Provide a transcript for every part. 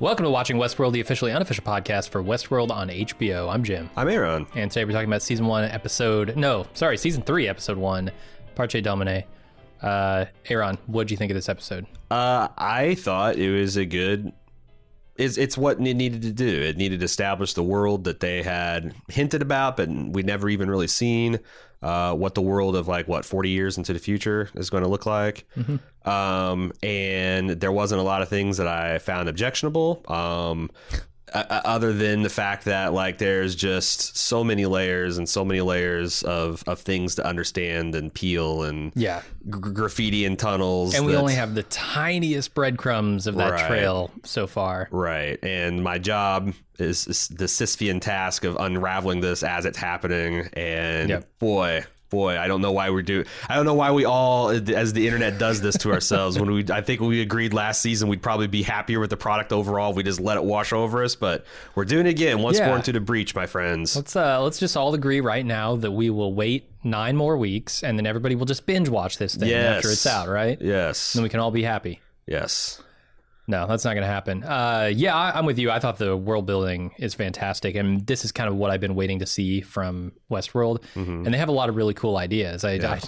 Welcome to Watching Westworld, the officially unofficial podcast for Westworld on HBO. I'm Jim. I'm Aaron. And today we're talking about season one, episode. No, sorry, season three, episode one, Parce Domine. Uh, Aaron, what'd you think of this episode? Uh, I thought it was a good. It's, it's what it needed to do. It needed to establish the world that they had hinted about, but we never even really seen. Uh, what the world of like what 40 years into the future is going to look like. Mm-hmm. Um, and there wasn't a lot of things that I found objectionable. Um, other than the fact that like there's just so many layers and so many layers of, of things to understand and peel and yeah g- graffiti and tunnels and we only have the tiniest breadcrumbs of that Right. trail so far right and my job is, is the Sisyphean task of unraveling this as it's happening and Yep. boy boy I don't know why we do I don't know why we all as the internet does this to ourselves. When we I think we agreed last season we'd probably be happier with the product overall if we just let it wash over us but we're doing it again. Once Yeah. more into the breach my friends. Let's uh let's just all agree right now that we will wait nine more weeks and then everybody will just binge watch this thing Yes. after it's out right? Yes. Then we can all be happy. Yes No, that's not going to happen. Uh, yeah, I, I'm with you. I thought the world building is fantastic, and this is kind of what I've been waiting to see from Westworld. Mm-hmm. And they have a lot of really cool ideas. I, I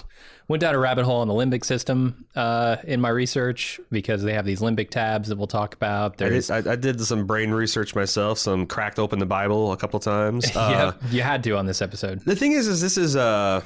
went down a rabbit hole on the limbic system uh, in my research because they have these limbic tabs that we'll talk about. I did, I, I did some brain research myself some cracked open the Bible a couple times uh, yeah, you had to on this episode. The thing is, is this is uh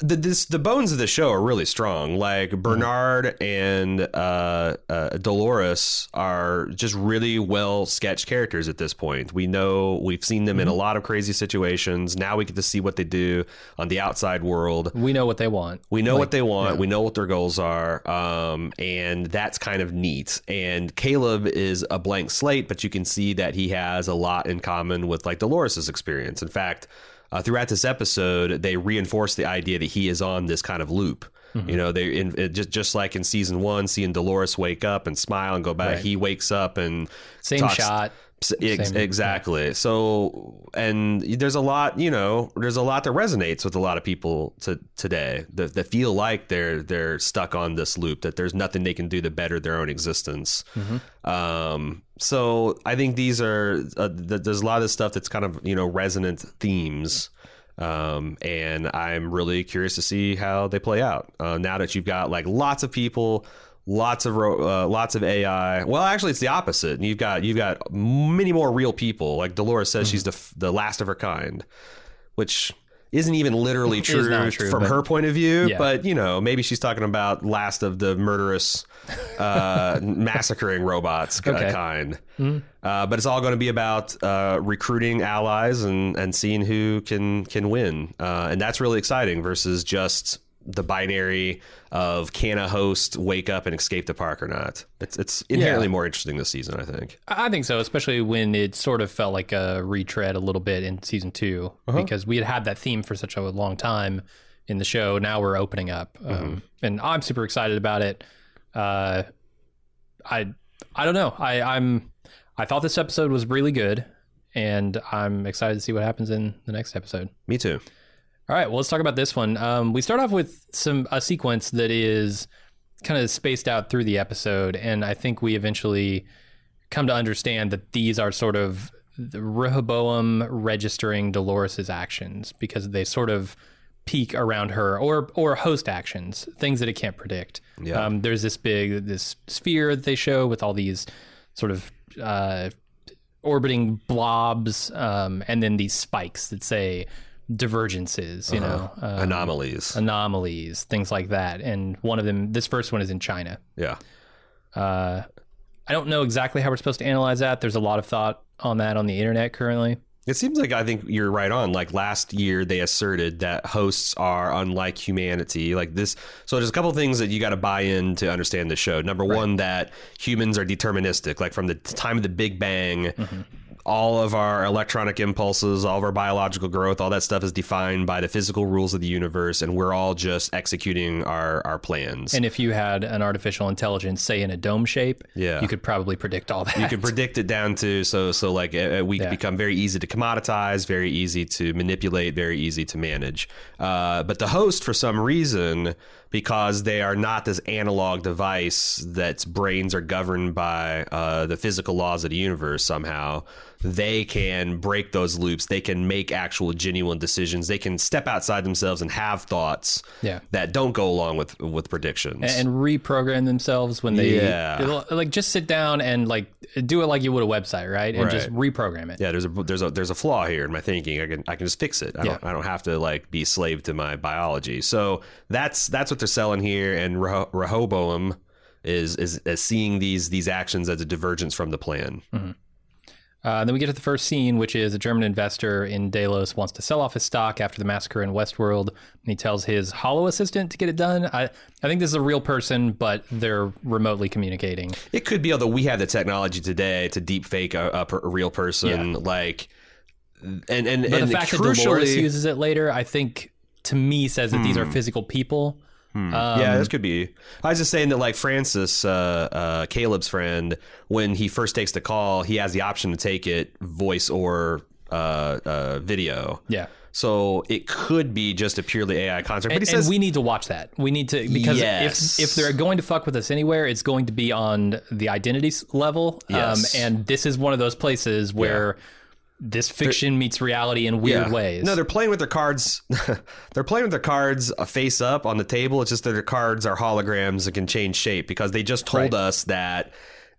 the this the bones of the show are really strong. Like Bernard and uh, uh, Dolores are just really well sketched characters at this point. We know we've seen them in a lot of crazy situations. Now we get to see what they do on the outside world. We know what they want. We know Like, what they want. yeah. We know what their goals are, um, and that's kind of neat. And Caleb is a blank slate, but you can see that he has a lot in common with like Dolores's experience. In fact, uh, throughout this episode, they reinforce the idea that he is on this kind of loop. Mm-hmm. You know, they in, it just just like in season one, seeing Dolores wake up and smile and go back. Right. He wakes up and Same talks- shot. Ex- exactly. So, and there's a lot, you know, there's a lot that resonates with a lot of people to, today that, that feel like they're they're stuck on this loop. That there's nothing they can do to better their own existence. Um, so I think these are uh, th- there's a lot of stuff that's kind of you know resonant themes. Um, and I'm really curious to see how they play out. Uh, now that you've got like lots of people, lots of ro- uh, lots of AI. Well, actually, it's the opposite. You've got you've got many more real people. Like Dolores says, she's the f- the last of her kind, which isn't even literally true, true, from but- her point of view. Yeah. But you know, maybe she's talking about last of the murderous, uh, massacring robots Okay. kind. Uh, but it's all going to be about uh, recruiting allies and, and seeing who can can win, uh, and that's really exciting. Versus just the binary of can a host wake up and escape the park or not. It's it's inherently more interesting this season, I think. I I think so, especially when it sort of felt like a retread a little bit in season 2 because we had had that theme for such a long time in the show. Now we're opening up, um, and I'm super excited about it. Uh, I I don't know. I I'm I thought this episode was really good, and I'm excited to see what happens in the next episode. Me too. All right, well, let's talk about this one. Um, we start off with some a sequence that is kind of spaced out through the episode, and I think we eventually come to understand that these are sort of the Rehoboam registering Dolores's actions because they sort of peak around her or or host actions, things that it can't predict. Yeah. Um, there's this big this sphere that they show with all these sort of uh, orbiting blobs, um, and then these spikes that say divergences, you know, uh, Anomalies. anomalies, things like that. And one of them, this first one is in China. yeah. Uh, I don't know exactly how we're supposed to analyze that. There's a lot of thought on that on the internet currently. It seems like I think you're right on. Like last year, they asserted that hosts are unlike humanity. Like this, so there's a couple things that you got to buy in to understand the show. Number one, that humans are deterministic. Like from the time of the Big Bang, all of our electronic impulses, all of our biological growth, all that stuff is defined by the physical rules of the universe, and we're all just executing our our plans. And if you had an artificial intelligence, say in a dome shape, Yeah. you could probably predict all that. you could predict it down to so so like uh, we Yeah. become very easy to commoditize, very easy to manipulate, very easy to manage. Uh, but the host, for some reason, because they are not this analog device that's brains are governed by uh, the physical laws of the universe somehow. They can break those loops. They can make actual, genuine decisions. They can step outside themselves and have thoughts Yeah. that don't go along with with predictions. and reprogram themselves when they Yeah. like just sit down and like do it like you would a website, right? And just reprogram it. yeah, there's a there's a there's a flaw here in my thinking. I can I can just fix it. I don't I don't have to like be slave to my biology. So that's that's what they're selling here. And Reho- Rehoboam is, is is seeing these these actions as a divergence from the plan. Mm-hmm. Uh, then we get to the first scene, which is a German investor in Delos wants to sell off his stock after the massacre in Westworld. And he tells his hollow assistant to get it done. I, I think this is a real person, but they're remotely communicating. It could be, although we have the technology today to deep fake a, a, a real person, like and and But and the fact that crucially, Dolores uses it later, I think, to me, says that these are physical people. Um, yeah, this could be. I was just saying that, like Francis, uh, uh, Caleb's friend, when he first takes the call, he has the option to take it voice or uh, uh, video. Yeah. So it could be just a purely AI construct. But he and says, we need to watch that. We need to because Yes. if if they're going to fuck with us anywhere, it's going to be on the identity level. Yes. Um, and this is one of those places where this fiction meets reality in weird Yeah. ways. No, they're playing with their cards. they're playing with their cards face up on the table. It's just that their cards are holograms and can change shape because they just told Right. us that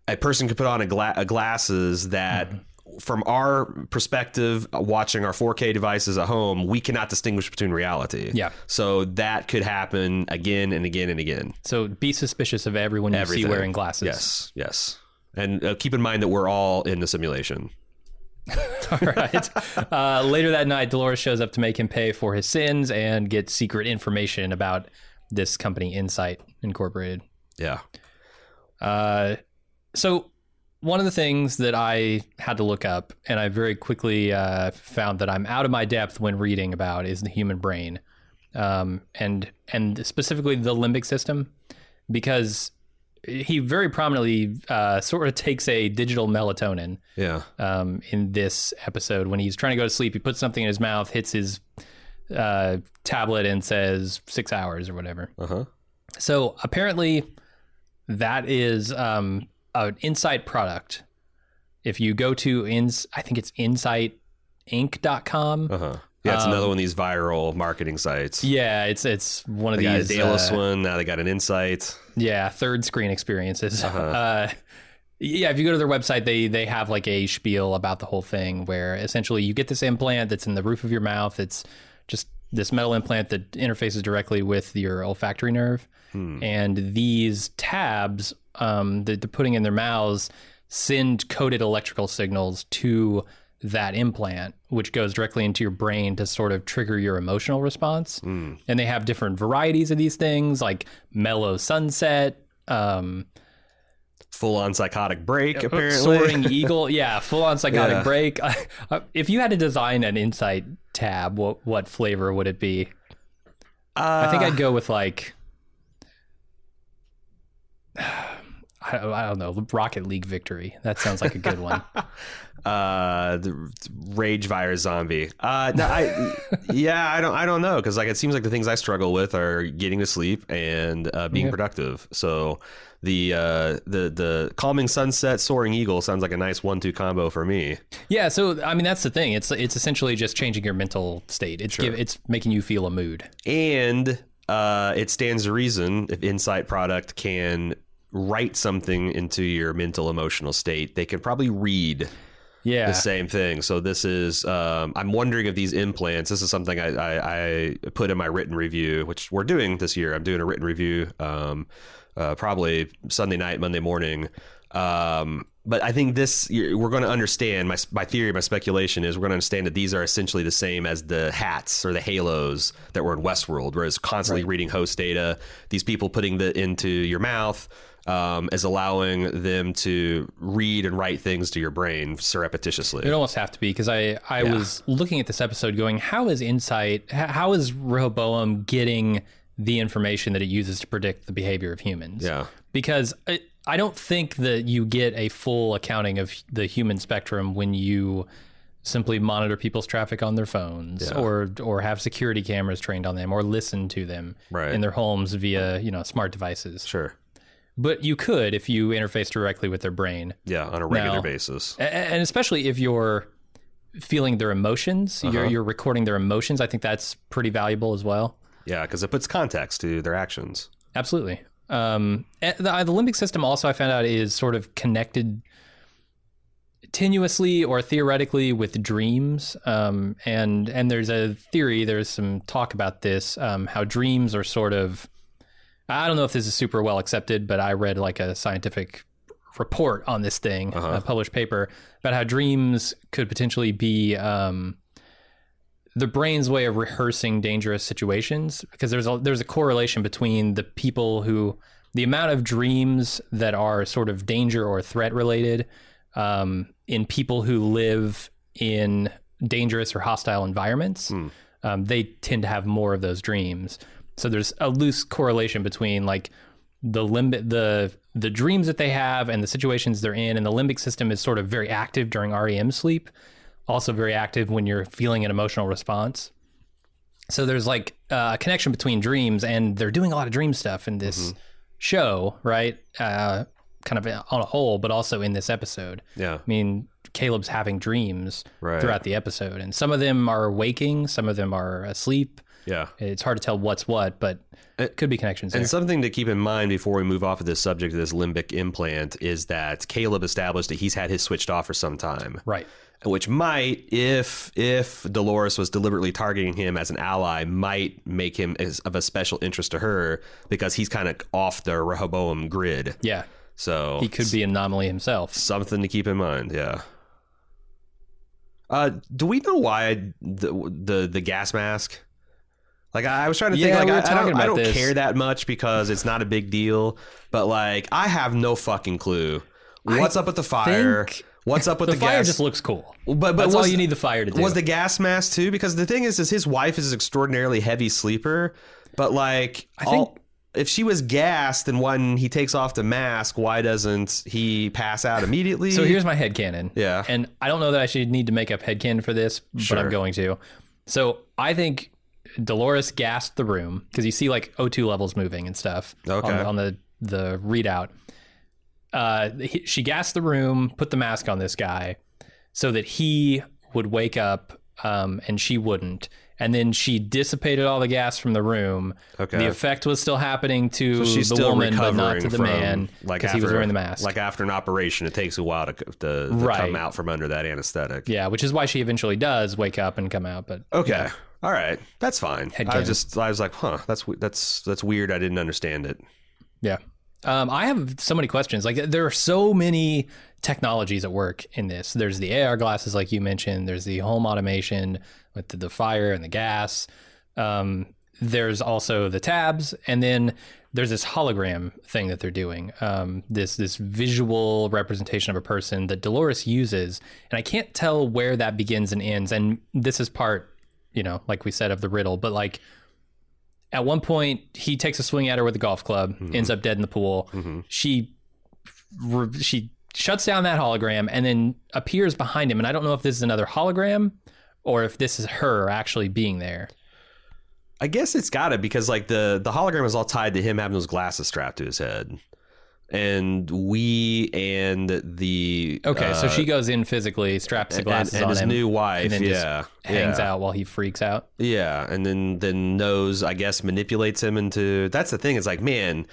a person could put on a, gla- a glasses that. Mm-hmm. From our perspective, watching our 4K devices at home, we cannot distinguish between reality. Yeah. So that could happen again and again and again. so be suspicious of everyone you Everything. see wearing glasses. Yes. Yes. And uh, keep in mind that we're all in the simulation. All right. Uh, later that night, Dolores shows up to make him pay for his sins and get secret information about this company, Incite Incorporated. Yeah. Uh, so one of the things that I had to look up, and I very quickly uh, found that I'm out of my depth when reading about, is the human brain, um, and and specifically the limbic system, because he very prominently uh, sort of takes a digital melatonin Yeah. um, in this episode when he's trying to go to sleep. He puts something in his mouth, hits his uh, tablet, and says six hours or whatever. Uh huh. So apparently, that is um, an Incite product. If you go to ins, I think it's insightinc.com. Uh huh. Yeah, it's another one of these viral marketing sites. Um, Yeah, it's it's one of They got a these. Delos uh, one. Now they got an Incite. Yeah, third screen experiences. Uh-huh. Uh, yeah, if you go to their website, they they have like a spiel about the whole thing, where essentially you get this implant that's in the roof of your mouth. It's just this metal implant that interfaces directly with your olfactory nerve, and these tabs um, that they're putting in their mouths send coded electrical signals to that implant, which goes directly into your brain to sort of trigger your emotional response. And they have different varieties of these things, like mellow sunset, um, Full on psychotic break, apparently. soaring eagle. Yeah, full on psychotic Yeah. break. Uh, if you had to design an Incite tab, what what flavor would it be? I think Uh, I'd go with like. I don't know. Rocket League victory. That sounds like a good one. uh the rage virus zombie uh no, i yeah i don't i don't know because like it seems like the things i struggle with are getting to sleep and uh being Yeah. productive so the uh the the calming sunset soaring eagle sounds like a nice one-two combo for me Yeah, so I mean that's the thing. It's it's essentially just changing your mental state. It's give, it's making you feel a mood. and uh it stands to reason if Incite product can write something into your mental emotional state they can probably read Yeah. the same thing. So this is, um, I'm wondering if these implants. This is something I, I, I put in my written review, which we're doing this year. I'm doing a written review, um, uh, probably Sunday night, Monday morning. Um, but I think this we're going to understand. My my theory, my speculation is we're going to understand that these are essentially the same as the hats or the halos that were in Westworld, whereas constantly reading host data, these people putting the into your mouth. Um, is allowing them to read and write things to your brain surreptitiously. It almost have to be because I I Yeah. was looking at this episode going, how is Incite? How is Rehoboam getting the information that it uses to predict the behavior of humans? Yeah. because I, I don't think that you get a full accounting of the human spectrum when you simply monitor people's traffic on their phones Yeah. or or have security cameras trained on them or listen to them Right. in their homes via you know smart devices. Sure. But you could if you interface directly with their brain. Yeah, on a regular Now- basis. And especially if you're feeling their emotions, you're, you're recording their emotions. I think that's pretty valuable as well. Yeah, because it puts context to their actions. Absolutely. Um, the, the limbic system also I found out is sort of connected tenuously or theoretically with dreams. Um, and and there's a theory. There's some talk about this. Um, how dreams are sort of. I don't know if this is super well accepted, but I read like a scientific report on this thing, a published paper about how dreams could potentially be um, the brain's way of rehearsing dangerous situations because there's a there's a correlation between the people who the amount of dreams that are sort of danger or threat related um, in people who live in dangerous or hostile environments. Um, they tend to have more of those dreams so there's a loose correlation between like the limbic the the dreams that they have and the situations they're in and the limbic system is sort of very active during REM sleep also very active when you're feeling an emotional response so there's like a connection between dreams and they're doing a lot of dream stuff in this show right uh, kind of on a whole but also in this episode Yeah. I mean, Caleb's having dreams Right. throughout the episode, and some of them are waking, some of them are asleep. Yeah. It's hard to tell what's what, but it could be connections there. And something to keep in mind before we move off of this subject of this limbic implant is that Caleb established that he's had his switched off for some time. right. Which might, if if Dolores was deliberately targeting him as an ally, might make him as, of a special interest to her because he's kind of off the Rehoboam grid. Yeah. So He could be an anomaly himself. something to keep in mind. Yeah. Uh, do we know why the the the gas mask? Like I I was trying to think, Yeah, like we I, I don't, I don't care that much because it's not a big deal. But like, I have no fucking clue. What's up with the fire? What's up with The, the, fire gas? just looks cool. but but That's was, all you need the fire to do. was the gas mask too? Because the thing is, is his wife is an extraordinarily heavy sleeper. But like, I think- all- if she was gassed, and when he takes off the mask, why doesn't he pass out immediately? so here's my head headcanon. Yeah. And I don't know that I should need to make up head headcanon for this, but I'm going to. So I think Dolores gassed the room because you see like O2 levels moving and stuff Okay. on, on the, the readout. Uh, he- she gassed the room, put the mask on this guy so that he would wake up um, and she wouldn't. And then she dissipated all the gas from the room. Okay. The effect was still happening to So the woman, but not to the from, man like because he was wearing the mask. Like after an operation, it takes a while to, to, to Right. come out from under that anesthetic. Yeah, which is why she eventually does wake up and come out. But Okay. All right. That's fine. I was just I was like, huh, that's that's that's weird. I didn't understand it. yeah, um, I have so many questions. Like there are so many technologies at work in this. There's the AR glasses, like you mentioned. There's the home automation with the, the fire and the gas. Um, there's also the tabs, and then there's this hologram thing that they're doing. Um, this this visual representation of a person that Dolores uses, and I can't tell where that begins and ends. And this is part, you know, like we said, of the riddle. But like at one point, he takes a swing at her with a golf club, mm-hmm. ends up dead in the pool. Mm-hmm. She re- she shuts down that hologram and then appears behind him. And I don't know if this is another hologram or if this is her actually being there. I guess it's got to because like the the hologram is all tied to him having those glasses strapped to his head, and we and the Okay, so uh, she goes in physically, straps the and, glasses and on his him, new wife, and then just yeah, hangs yeah. out while he freaks out. Yeah, and then then knows I guess manipulates him into. That's the thing. It's like man,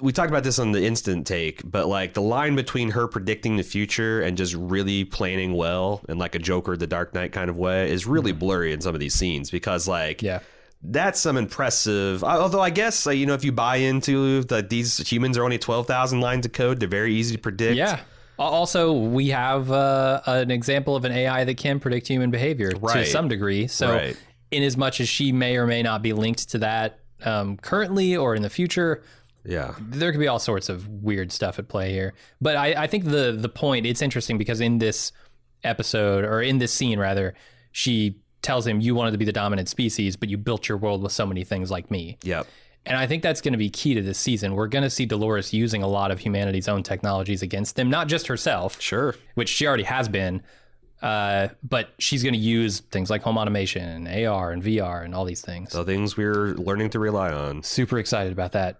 we talked about this on the instant take, but like the line between her predicting the future and just really planning well in like a Joker, the Dark Knight kind of way is really blurry in some of these scenes because like Yeah. That's some impressive. Although I guess you know if you buy into that these humans are only twelve thousand lines of code, they're very easy to predict. Yeah. Also, we have uh, an example of an AI that can predict human behavior to some degree. So, Right. in as much as she may or may not be linked to that um, currently or in the future, Yeah. there could be all sorts of weird stuff at play here. But I, I think the the point it's interesting because in this episode or in this scene rather, she tells him you wanted to be the dominant species, but you built your world with so many things like me. Yep. And I think that's going to be key to this season. We're going to see Dolores using a lot of humanity's own technologies against them, not just herself, Sure. which she already has been, uh, but she's going to use things like home automation and AR and VR and all these things. The things we're learning to rely on. Super excited about that.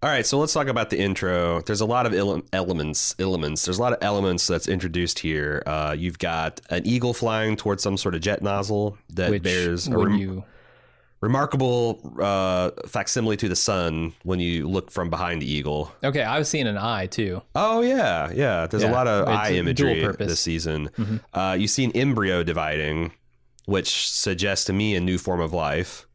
All right, so let's talk about the intro. There's a lot of ele- elements. Elements. There's a lot of elements that's introduced here. Uh, you've got an eagle flying towards some sort of jet nozzle that Which bears a rem- you remarkable uh, facsimile to the sun when you look from behind the eagle. okay, I was seeing an eye too. Oh yeah, yeah. There's a lot of eye imagery. Mm-hmm. this season. Uh, you see an embryo dividing, which suggests to me a new form of life.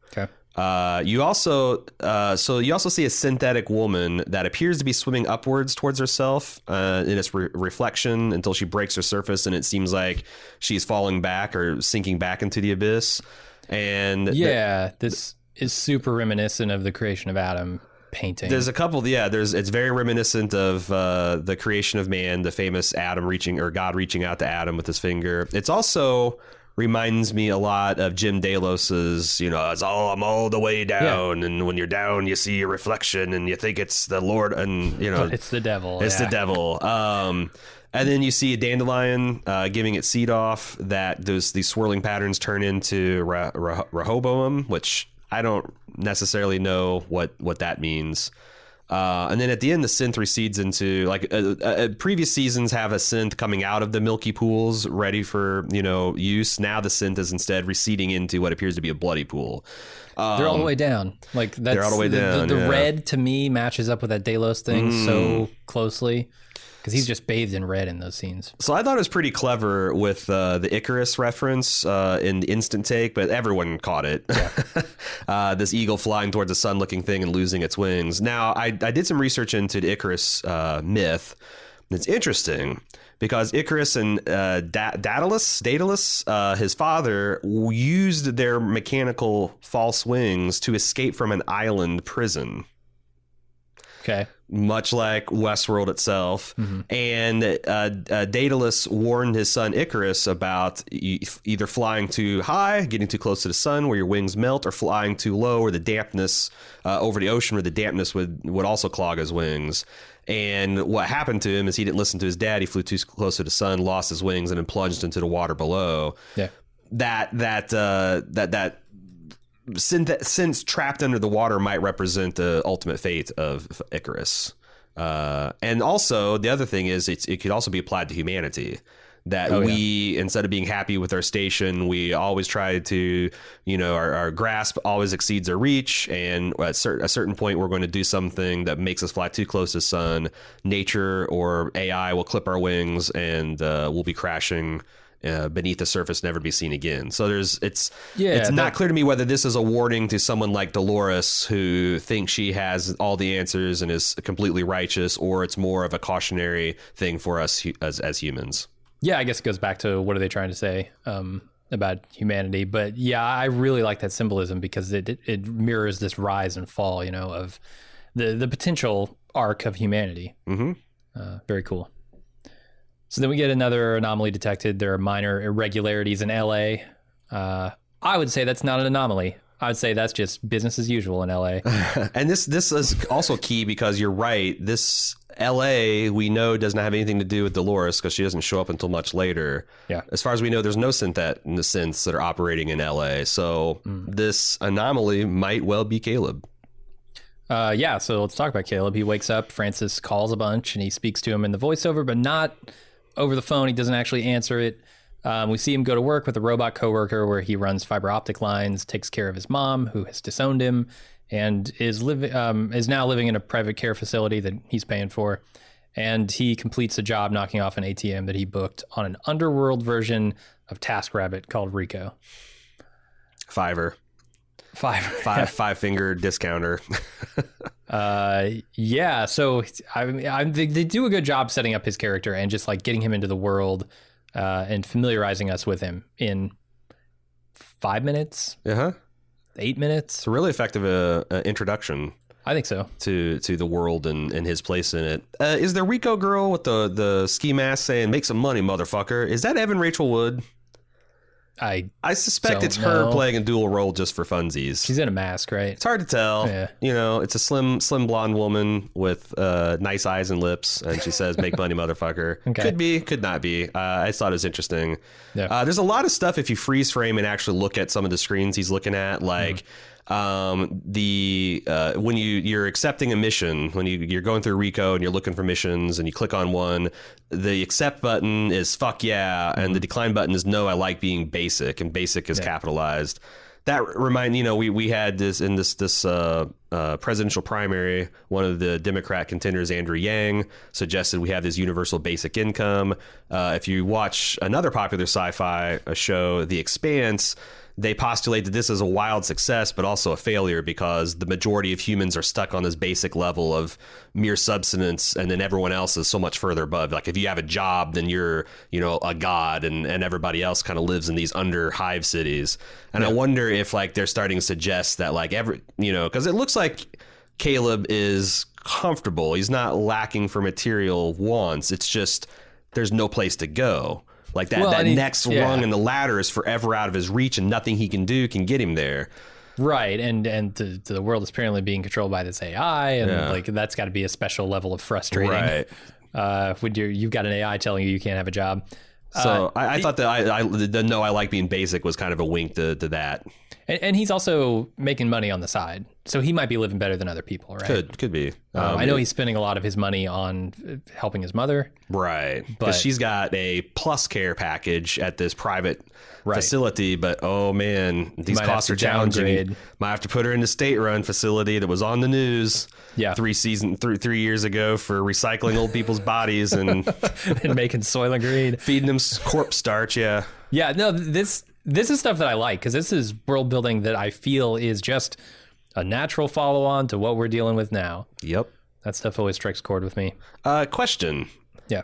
Uh, you also uh, so you also see a synthetic woman that appears to be swimming upwards towards herself uh, in its re- reflection until she breaks her surface, and it seems like she's falling back or sinking back into the abyss. And Yeah, this is super reminiscent of the creation of Adam painting. there's a couple. Yeah, there's it's very reminiscent of uh, the creation of man, the famous Adam reaching or God reaching out to Adam with his finger. It's also reminds me a lot of Jim Delos's, you know, it's all I'm all the way down, and when you're down, you see your reflection, and you think it's the Lord, and you know, it's the devil. it's yeah. the devil. Um, and then you see a dandelion uh, giving its seed off. That those these swirling patterns turn into Ra- Ra- Rehoboam, which I don't necessarily know what what that means. Uh, and then at the end, the synth recedes into like uh, uh, previous seasons have a synth coming out of the milky pools ready for you know use. Now the synth is instead receding into what appears to be a bloody pool. Um, They're all the way down. Like that's all the way down, The, yeah. red to me matches up with that Delos thing Mm. so closely because he's just bathed in red in those scenes. So I thought it was pretty clever with uh, the Icarus reference uh, in the instant take, but everyone caught it. uh, this eagle flying towards a sun looking thing and losing its wings. Now, I, I did some research into the Icarus uh, myth. It's interesting because Icarus and uh, da- Daedalus, Daedalus uh, his father, used their mechanical false wings to escape from an island prison Okay. Much like Westworld itself. And uh, uh, Daedalus warned his son Icarus about e- either flying too high, getting too close to the sun where your wings melt, or flying too low where the dampness uh, over the ocean where the dampness would, would also clog his wings. And what happened to him is he didn't listen to his dad. He flew too close to the sun, lost his wings, and then plunged into the water below Yeah. that that uh, that that since, since trapped under the water might represent the ultimate fate of Icarus. Uh, and also the other thing is it's, it could also be applied to humanity that Oh, we instead of being happy with our station we always try to you know our, our grasp always exceeds our reach and at cer- a certain point we're going to do something that makes us fly too close to sun nature or ai will clip our wings and uh, we'll be crashing uh, beneath the surface, never to be seen again. So there's it's Yeah, it's not clear to me whether this is a warning to someone like Dolores who thinks she has all the answers and is completely righteous, or it's more of a cautionary thing for us as as humans. Yeah, I guess it goes back to what are they trying to say um, about humanity. But yeah, I really like that symbolism because it, it it mirrors this rise and fall, you know, of the the potential arc of humanity. hmm Uh, very cool. So then we get another anomaly detected. There are minor irregularities in LA. Uh, I would say that's not an anomaly. I would say that's just business as usual in LA. and this this is also key because you're right. This L.A. we know does not have anything to do with Dolores because she doesn't show up until much later. Yeah. As far as we know, there's no synthet in the synths that are operating in L.A. So this anomaly might well be Caleb. Uh, yeah, so let's talk about Caleb. He wakes up, Francis calls a bunch, and he speaks to him in the voiceover, but not over the phone. He doesn't actually answer it. Um, we see him go to work with a robot coworker where he runs fiber optic lines, takes care of his mom, who has disowned him, and is living um, is now living in a private care facility that he's paying for. And he completes a job knocking off an ATM that he booked on an underworld version of TaskRabbit called Rico. Fiverr. Five. Five five finger discounter. Uh, yeah. So I, I they, they do a good job setting up his character and just like getting him into the world uh, and familiarizing us with him in five minutes, Uh huh. eight minutes. It's a really effective uh, uh, introduction I think so. to to the world and, and his place in it. Uh, is there Rico girl with the the ski mask saying "Make some money, motherfucker"? Is that Evan Rachel Wood? I I suspect it's her know. playing a dual role just for funsies. she's in a mask, right? It's hard to tell. Yeah. You know, it's a slim, slim blonde woman with uh, nice eyes and lips, and she says, "Make money, motherfucker." Okay. Could be, could not be. Uh, I just thought it was interesting. Yeah. Uh, there's a lot of stuff if you freeze frame and actually look at some of the screens he's looking at, like. Um, the uh, when you you're accepting a mission when you you're going through Rico and you're looking for missions and you click on one, the accept button is fuck yeah, and the decline button is no. I like being basic, and basic is capitalized that remind you know we we had this in this this uh, uh, presidential primary. One of the Democrat contenders, Andrew Yang, suggested we have this universal basic income. Uh, if you watch another popular sci-fi uh, show, The Expanse. They postulate that this is a wild success, but also a failure because the majority of humans are stuck on this basic level of mere subsistence, and then everyone else is so much further above. Like if you have a job, then you're, you know, a god, and, and everybody else kind of lives in these under hive cities. And I wonder if like they're starting to suggest that like every, you know, because it looks like Caleb is comfortable. He's not lacking for material wants. It's just there's no place to go. Like that, Well, that he- next yeah. rung in the ladder is forever out of his reach, and nothing he can do can get him there. Right, and and the, the world is apparently being controlled by this AI, and Yeah. like that's got to be a special level of frustrating. Right. Uh, when you you've got an AI telling you you can't have a job, So I, I thought that I, I the no I like being basic was kind of a wink to, to that. And, and he's also making money on the side, so he might be living better than other people, right? Could could be. Um, Um, I know he's spending a lot of his money on helping his mother. right but- because she's got a plus care package at this private Right. facility, but oh man, these costs are challenging. downgrade. Might have to put her in a state run facility that was on the news. Yeah. three season three three years ago for recycling old people's bodies and and making Soylent Green. feeding them corpse starch. Yeah, Yeah, no, this this is stuff that I like because this is world building that I feel is just a natural follow on to what we're dealing with now. yep. That stuff always strikes chord with me. Uh, question. Yeah.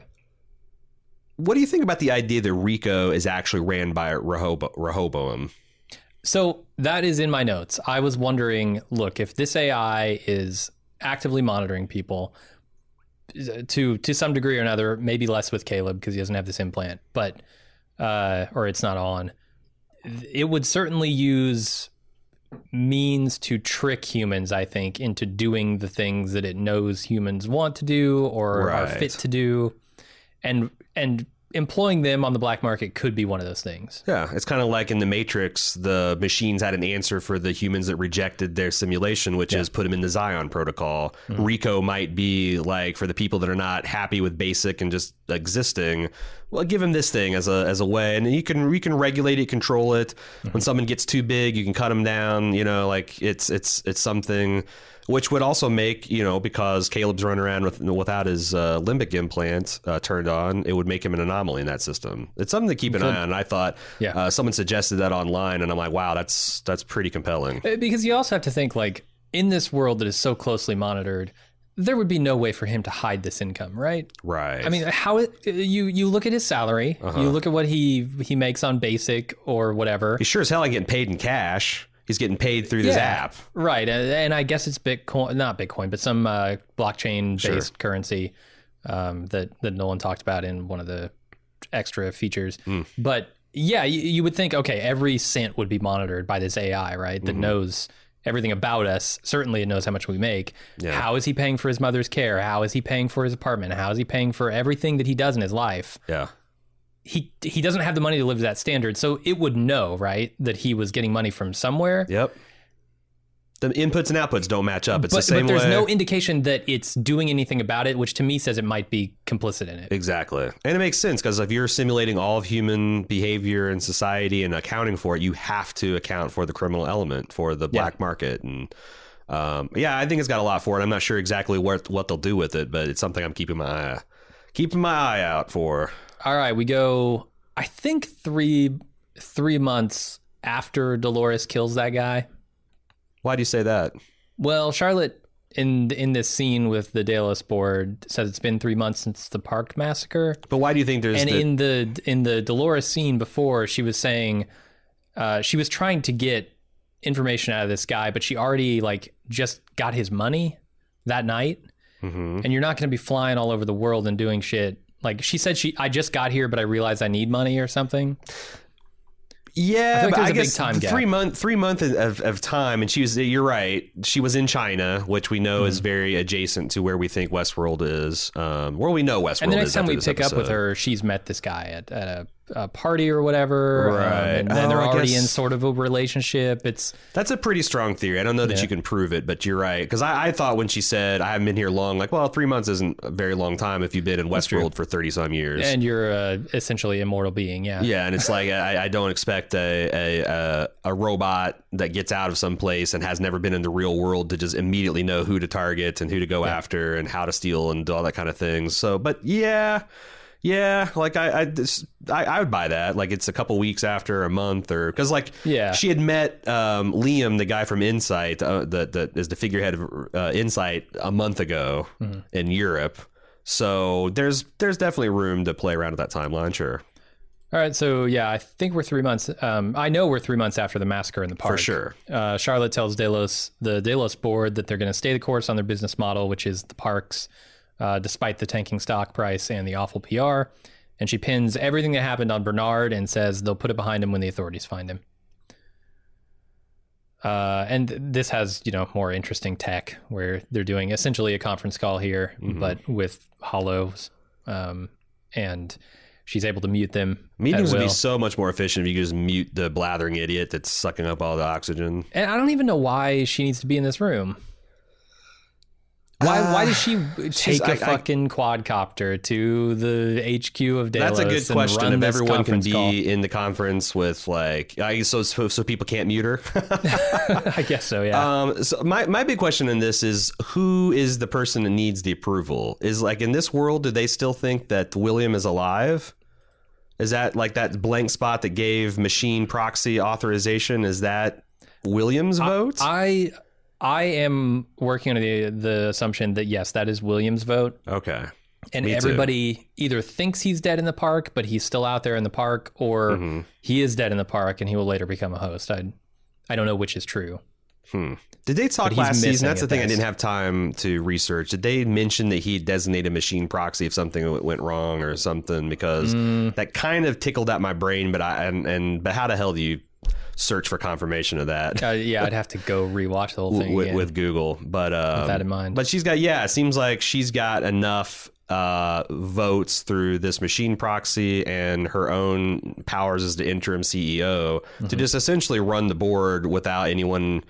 What do you think about the idea that Rico is actually ran by Rehobo- Rehoboam? So that is in my notes. I was wondering, look, if this AI is actively monitoring people to to some degree or another, maybe less with Caleb because he doesn't have this implant, but uh, or it's not on. It would certainly use means to trick humans, I think, into doing the things that it knows humans want to do or are fit to do, and and employing them on the black market could be one of those things. Yeah, it's kind of like in the Matrix, the machines had an answer for the humans that rejected their simulation, which is put them in the Zion protocol. Mm-hmm. Rico might be like for the people that are not happy with basic and just existing. Well, give him this thing as a as a way, and you can you can regulate it, control it. When mm-hmm. someone gets too big, you can cut them down. You know, like it's it's it's something. Which would also make you know because Caleb's running around with without his uh, limbic implant uh, turned on, it would make him an anomaly in that system. It's something to keep an eye on. I thought Yeah. uh, someone suggested that online, and I'm like, wow, that's that's pretty compelling. Uh, Because you also have to think like in this world that is so closely monitored, there would be no way for him to hide this income, right? Right. I mean, how it, you you look at his salary, you look at what he he makes on basic or whatever. he sure as hell ain't getting paid in cash. He's getting paid through this app. right? And, and I guess it's Bitcoin, not Bitcoin, but some uh, blockchain based currency um, that that Nolan talked about in one of the extra features. Hmm. But yeah, you, you would think okay, every cent would be monitored by this AI, right? Mm-hmm. That knows everything about us. Certainly, it knows how much we make. Yeah. How is he paying for his mother's care? How is he paying for his apartment? How is he paying for everything that he does in his life? Yeah. He he doesn't have the money to live to that standard, so it would know, right, that he was getting money from somewhere. Yep. The inputs and outputs don't match up. It's but, the same but there's way. no indication that it's doing anything about it, which to me says it might be complicit in it. Exactly. And it makes sense because if you're simulating all of human behavior and society and accounting for it, you have to account for the criminal element, for the black market. And um, yeah, I think it's got a lot for it. I'm not sure exactly what, what they'll do with it, but it's something I'm keeping my eye, keeping my eye out for. All right, we go. I think three three months after Dolores kills that guy. Why do you say that? Well, Charlotte in in this scene with the Delos board says it's been three months since the park massacre. But why do you think there's And the, in the in the Dolores scene before, she was saying uh, she was trying to get information out of this guy, but she already like just got his money that night. Mhm. And you're not going to be flying all over the world and doing shit. Like she said, she I just got here, but I realized I need money or something. Yeah, I like but there's I a big guess time the gap. three month three month of, of time, and she was. You're right. She was in China, which we know Hmm. is very adjacent to where we think Westworld is. Um, where we know Westworld And the next time we pick up with her, she's met this guy at, at a, a party or whatever. um, Right. and then Oh, they're already in sort of a relationship. It's That's a pretty strong theory. I don't know that Yeah. you can prove it, but you're right. Because I, I thought when she said, I haven't been here long, like, well, three months isn't a very long time if you've been in. Westworld for 30 some years. and you're uh, essentially immortal being. Yeah. yeah, and it's like I, I don't expect a, a a a robot that gets out of some place and has never been in the real world to just immediately know who to target and who to go after and how to steal and all that kind of things. So, but yeah, yeah, like I I, this, I I would buy that. Like it's a couple weeks after a month or because like Yeah. she had met um, Liam, the guy from Incite, uh, that that is the figurehead of uh, Incite, a month ago Mm-hmm. in Europe. So there's there's definitely room to play around with that timeline. Sure. All right. So yeah, I think we're three months. Um, I know we're three months after the massacre in the park. For sure. Uh, Charlotte tells Delos, the Delos board, that they're going to stay the course on their business model, which is the parks, uh, despite the tanking stock price and the awful PR. And she pins everything that happened on Bernard and says they'll put it behind him when the authorities find him. Uh, and this has, you know, more interesting tech where they're doing essentially a conference call here, but with hollows. Um, and she's able to mute them. Meetings would be so much more efficient if you could just mute the blathering idiot that's sucking up all the oxygen. And I don't even know why she needs to be in this room. Why? Uh, why does she take I- a I- fucking quadcopter to the HQ of Delos? That's a good question. If everyone can be call? in the conference with like, I so so, so people can't mute her. I guess so. Yeah. um, so my my big question in this is who is the person that needs the approval? Is like in this world, do they still think that William is alive? Is that like that blank spot that gave machine proxy authorization? Is that William's vote? I I am working on the the assumption that yes, that is William's vote, okay. and Me too. everybody either thinks he's dead in the park, but he's still out there in the park, or Mm-hmm. he is dead in the park and he will later become a host. I I don't know which is true. Hmm. Did they talk he's last season? That's the at thing I didn't have time to research. Did they mention that he designated machine proxy if something went wrong or something? Because Mm. that kind of tickled at my brain. But I and, and but how the hell do you search for confirmation of that Uh, yeah, I'd have to go rewatch the whole thing with, with Google? But um, that in mind. But she's got yeah. It seems like she's got enough uh, votes through this machine proxy and her own powers as the interim CEO Mm-hmm. to just essentially run the board without anyone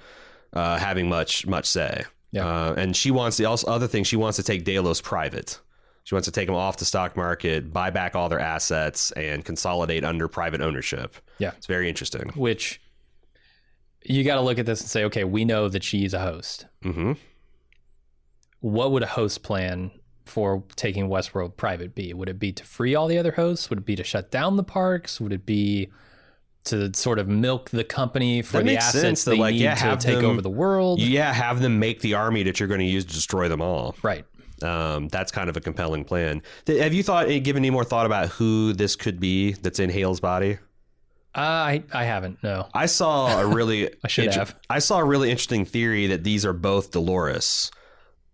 uh, having much much say. Yeah. Uh, and she wants the also other thing she wants to take Delos private. She wants to take them off the stock market, buy back all their assets, and consolidate under private ownership. Yeah. It's very interesting. which you got to look at this and say, okay, we know that she's a host. hmm What would a host plan for taking Westworld private be? Would it be to free all the other hosts? Would it be to shut down the parks? Would it be to sort of milk the company for That the assets sense, that, they like, need yeah, to take them- over the world? Yeah, have them make the army that you're going to use to destroy them all. Right. Um, that's kind of a compelling plan. Have you thought, eh, given any more thought about who this could be that's in Hale's body? Uh, I I haven't. No. I saw a really I should inter- have. I saw a really interesting theory that these are both Dolores.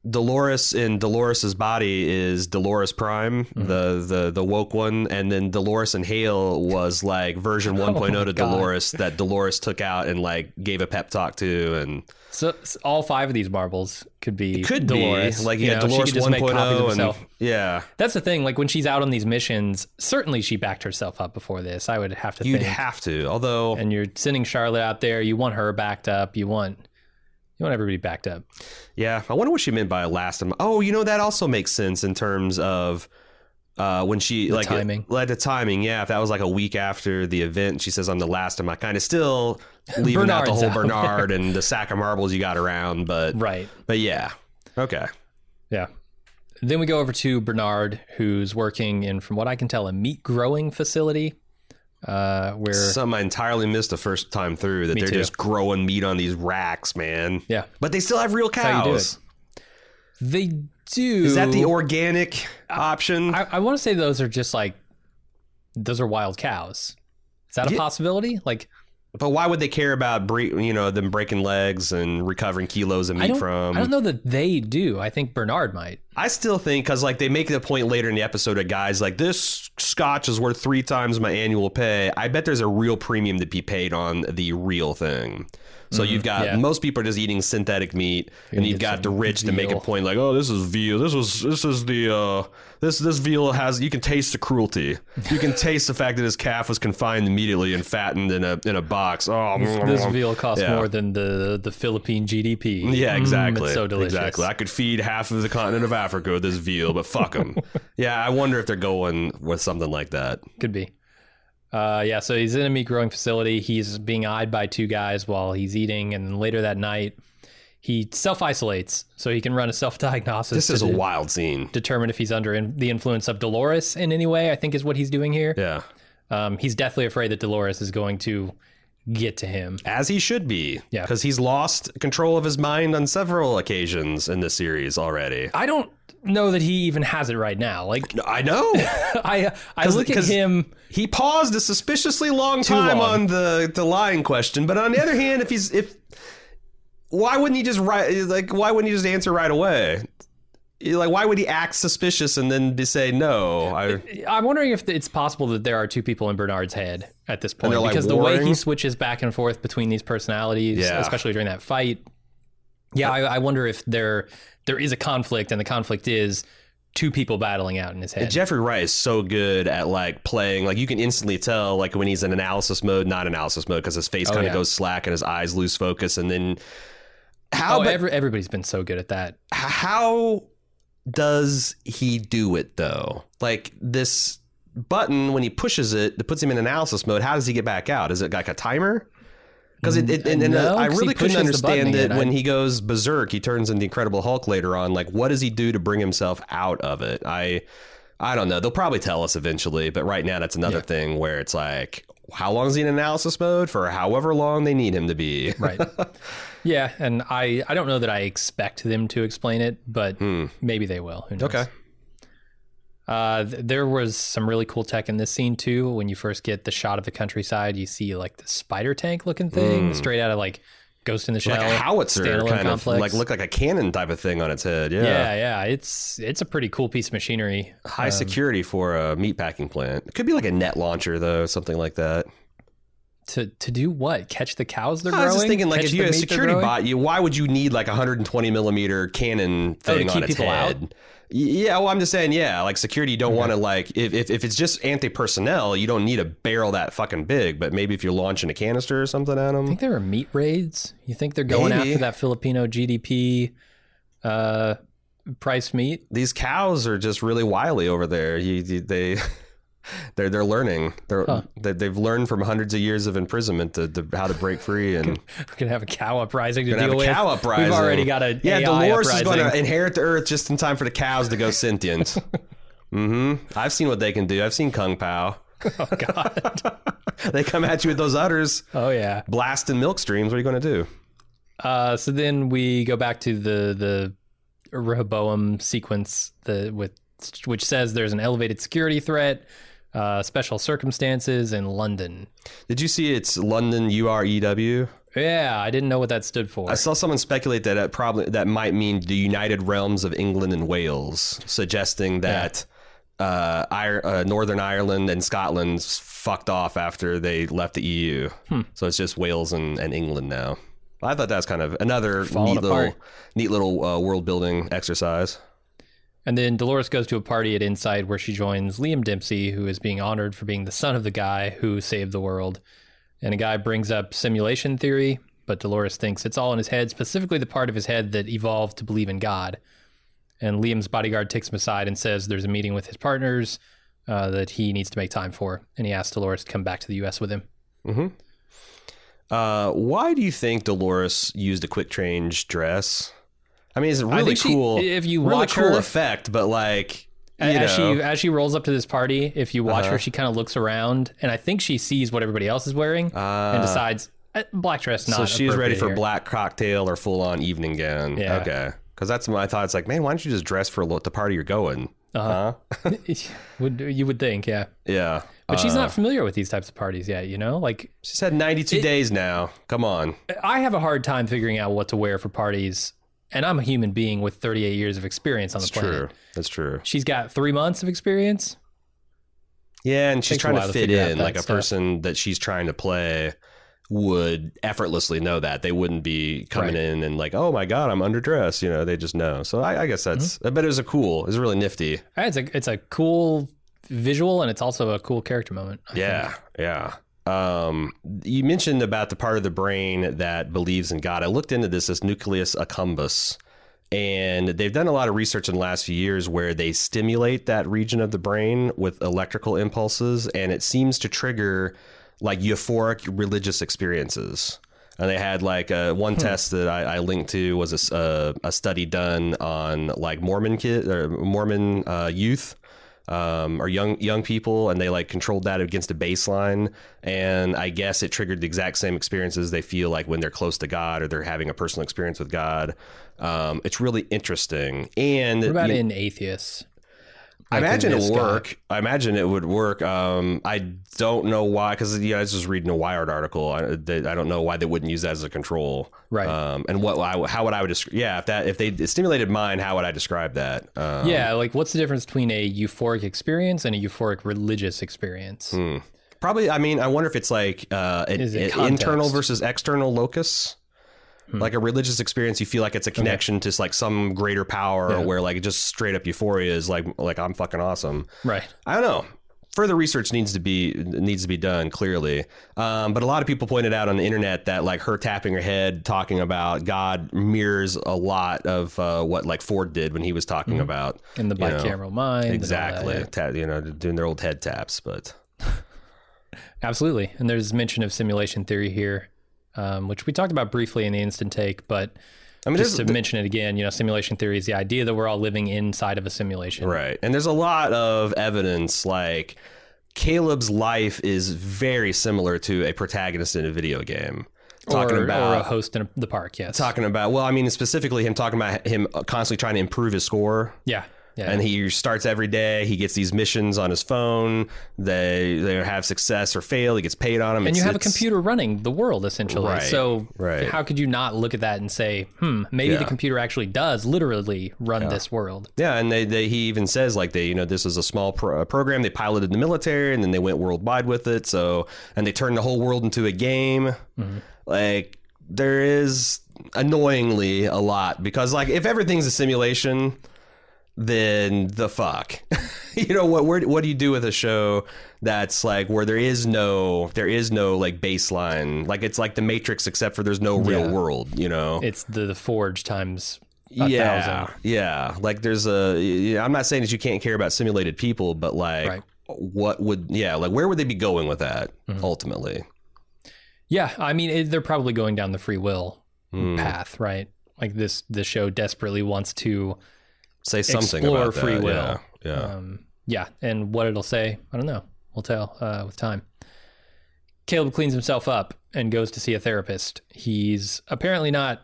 Dolores in Dolores's body is Dolores Prime, Mm-hmm. the, the the woke one, and then Dolores and Hale was like version 1.0 Oh to God. Dolores that Dolores took out and like gave a pep talk to, and So, so all five of these marbles could be could Dolores. be like you yeah, know, she Dolores just make copies of 1.0 and yeah, That's the thing. Like when she's out on these missions, certainly she backed herself up before this. I would have to you'd think. have to. Although and you're sending Charlotte out there. You want her backed up. You want you want everybody backed up. Yeah, I wonder what she meant by last. Oh, you know that also makes sense in terms of uh, when she like timing. like the timing. Yeah, if that was like a week after the event, she says, "I'm the last of my kind." Of still leaving out the whole out Bernard and the sack of marbles you got around, but Right. but yeah, okay. Yeah. Then we go over to Bernard, who's working in, from what I can tell, a meat growing facility, uh, where some I entirely missed the first time through that they're too. just growing meat on these racks, man. yeah, But they still have real do cows. it. They do. Is that the organic option? I, I want to say those are just like those are wild cows. Is that a Yeah. possibility? Like but why would they care about bre- you know them breaking legs and recovering kilos of meat don't. from? I don't know that they do. I think Bernard might. I still think because like they make the point later in the episode of guys like this scotch is worth three times my annual pay. I bet there's a real premium to be paid on the real thing. So you've got yeah. most people are just eating synthetic meat, and gonna you've got the rich to make a point like, oh, this is veal. This was this is the uh, this this veal has you can taste the cruelty. You can taste the fact that his calf was confined immediately and fattened in a in a box. Oh, This veal costs Yeah. more than the the Philippine GDP. Yeah, Mm, exactly. it's so delicious. Exactly. I could feed half of the continent of Africa with this veal, but fuck them. yeah, I wonder if they're going with something like that. Could be. Uh, yeah, so he's in a meat growing facility. He's being eyed by two guys while he's eating, and later that night, he self isolates so he can run a self diagnosis. This is a wild scene. determine if he's under in, the influence of Dolores in any way. I think is what he's doing here. Yeah. Um, he's deathly afraid that Dolores is going to get to him. As he should be. Yeah. Because he's lost control of his mind on several occasions in this series already. I don't know that he even has it right now. Like I know. I, I look at him. he paused a suspiciously long time long. on the, the lying question. But on the other hand, if he's if why wouldn't he just write like why wouldn't he just answer right away? Like why would he act suspicious and then be say no? I I'm wondering if it's possible that there are two people in Bernard's head at this point like, because the way he switches back and forth between these personalities, Yeah. especially during that fight. Yeah, I, I wonder if there there is a conflict, and the conflict is two people battling out in his head. Jeffrey Wright is so good at like playing like you can instantly tell like when he's in analysis mode, not analysis mode because his face kind of Oh, yeah. goes slack and his eyes lose focus, and then how oh, but every, everybody's been so good at that. how does he do it though? Like this button when he pushes it, that puts him in analysis mode. How does he get back out? Is it like a timer? Because it, it and, and, uh, No, I really couldn't understand it when I- he goes berserk. He turns into the Incredible Hulk later on. Like, what does he do to bring himself out of it? I, I don't know. They'll probably tell us eventually, but right now that's another thing where it's like, how long is he in analysis mode for? However long they need him to be. Right. yeah, and I I don't know that I expect them to explain it, but maybe they will. Who knows? Hmm. Okay. Uh, th- there was some really cool tech in this scene too. When you first get the shot of the countryside, you see like the spider tank looking thing straight out of like Ghost in the Shell. Like a howitzer kind complex. of like look like a cannon type of thing on its head. Yeah. yeah, yeah, it's it's a pretty cool piece of machinery. High security for a meatpacking plant. It could be like a net launcher though, something like that. To to do what? Catch the cows they're I growing. I was just thinking, like, Catch if you had a security bot, you why would you need like a 120 millimeter cannon Oh, thing on keep its people out? Yeah, well, I'm just saying, yeah, like security, you don't want to like if, if if it's just anti personnel, you don't need a barrel that fucking big. But maybe if you're launching a canister or something at I them, think there are meat raids. You think they're going Maybe. after that Filipino GDP uh, price meat? these cows are just really wily over there. You, you they. They're they're learning. They're Huh. they, they've learned from hundreds of years of imprisonment to, to how to break free and We're gonna have a cow uprising to Gonna have deal a with. cow uprising. We've already got a yeah. AI Dolores is going to inherit the earth just in time for the cows to go sentient. mm-hmm. I've seen what they can do. I've seen Kung Pow. Oh God! They come at you with those udders, oh yeah. blasting milk streams. What are you going to do? Uh, so then we go back to the the Rehoboam sequence, the with which says there's an elevated security threat, uh, special circumstances in London. Did you see it's London U R E W? Yeah, I didn't know what that stood for. I saw someone speculate that it probably that might mean the United Realms of England and Wales, suggesting that uh, Ir- uh, Northern Ireland and Scotland fucked off after they left the EU. Hmm. So it's just Wales and, and England now. I thought that was kind of another Falling neat little, neat little uh, world building exercise. And then Dolores goes to a party at Incite where she joins Liam Dempsey, who is being honored for being the son of the guy who saved the world. And a guy brings up simulation theory, but Dolores thinks it's all in his head, specifically the part of his head that evolved to believe in God. And Liam's bodyguard takes him aside and says there's a meeting with his partners uh, that he needs to make time for. And he asks Dolores to come back to the U.S. with him. hmm Uh, why do you think Dolores used a quick change dress? I mean, it's really she- cool, if you really watch cool her- effect, but like, as know, she as she rolls up to this party, if you watch Uh-huh. her, she kind of looks around, and I think she sees what everybody else is wearing Ah. and decides eh, black dress. Not so she's ready for here." black cocktail or full on evening gown. Yeah. Okay. Because that's my thought. It's like, man, why don't you just dress for the party you're going? Uh-huh. Huh? would you would think, yeah. Yeah. But she's Uh, not familiar with these types of parties yet, you know? Like She's had 92 days now. Come on. I have a hard time figuring out what to wear for parties, and I'm a human being with 38 years of experience on the It's planet. true. That's true. She's got three months of experience. Yeah, and she's trying to to fit out in like a stuff. person that she's trying to play would effortlessly know that they wouldn't be coming Right. in and like oh my god i'm underdressed you know they just know so i, I guess that's Mm-hmm. i bet it was a cool it was really nifty It's a it's a cool visual, and it's also a cool character moment. I think. yeah yeah um you mentioned about the part of the brain that believes in god. I looked into this this nucleus accumbens and they've done a lot of research in the last few years where they stimulate that region of the brain with electrical impulses and it seems to trigger like euphoric religious experiences. And they had like uh, one test that I, I linked to was a, s- uh, a study done on like Mormon kid or Mormon uh, youth um, or young young people, and they like controlled that against a baseline. And I guess it triggered the exact same experiences they feel like when they're close to God or they're having a personal experience with God. Um, it's really interesting. And What about you- in atheists? I imagine it would guy? work. I imagine it would work. Um, I don't know why, because you know, I was just reading a Wired article. I, they, I don't know why they wouldn't use that as a control, Right. Um, and what I, how would I would describe? Yeah, if that if they stimulated mine, how would I describe that? Um, yeah, like what's the difference between a euphoric experience and a euphoric religious experience? Hmm. probably. I mean, I wonder if it's like uh, an, it an internal versus external locus. Hmm. Like a religious experience, you feel like it's a connection to like some greater power, Yeah. where like just straight up euphoria is like like I'm fucking awesome. Right. I don't know. Further research needs to be needs to be done clearly, um, but a lot of people pointed out on the internet that like her tapping her head, talking about God, mirrors a lot of uh, what like Ford did when he was talking about In the you know, bicameral mind. all that, exactly, yeah. ta- you know, doing their old head taps. But Absolutely. And there's mention of simulation theory here, um, which we talked about briefly in the instant take, but I mean, just to mention it again, you know, simulation theory is the idea that we're all living inside of a simulation. right, and there's a lot of evidence like Caleb's life is very similar to a protagonist in a video game. Talking or, about or a host in the park, yes. talking about well i mean specifically him talking about him constantly trying to improve his score yeah. Yeah. and he starts every day he gets these missions on his phone they they have success or fail he gets paid on them and you have a computer running the world essentially. Right, So right. how could you not look at that and say, hmm, maybe the computer actually does literally run this world? yeah and they, they he even says like they you know this is a small pro- program they piloted in the military and then they went worldwide with it so and they turned the whole world into a game Mm-hmm. like there is annoyingly a lot because like if everything's a simulation then the fuck you know what where, what do you do with a show that's like where there is no there is no like baseline like it's like the matrix except for there's no real Yeah. world you know It's the, the forge times a yeah thousand. yeah like there's a i'm not saying that you can't care about simulated people but like Right. what would yeah like where would they be going with that Mm-hmm. ultimately Yeah, I mean, it, they're probably going down the free will Hmm. path, right? Like this, the show desperately wants to say something explore about that. free will. yeah, yeah. Um, yeah, and what it'll say, I don't know. We'll tell uh, with time. Caleb cleans himself up and goes to see a therapist. He's apparently not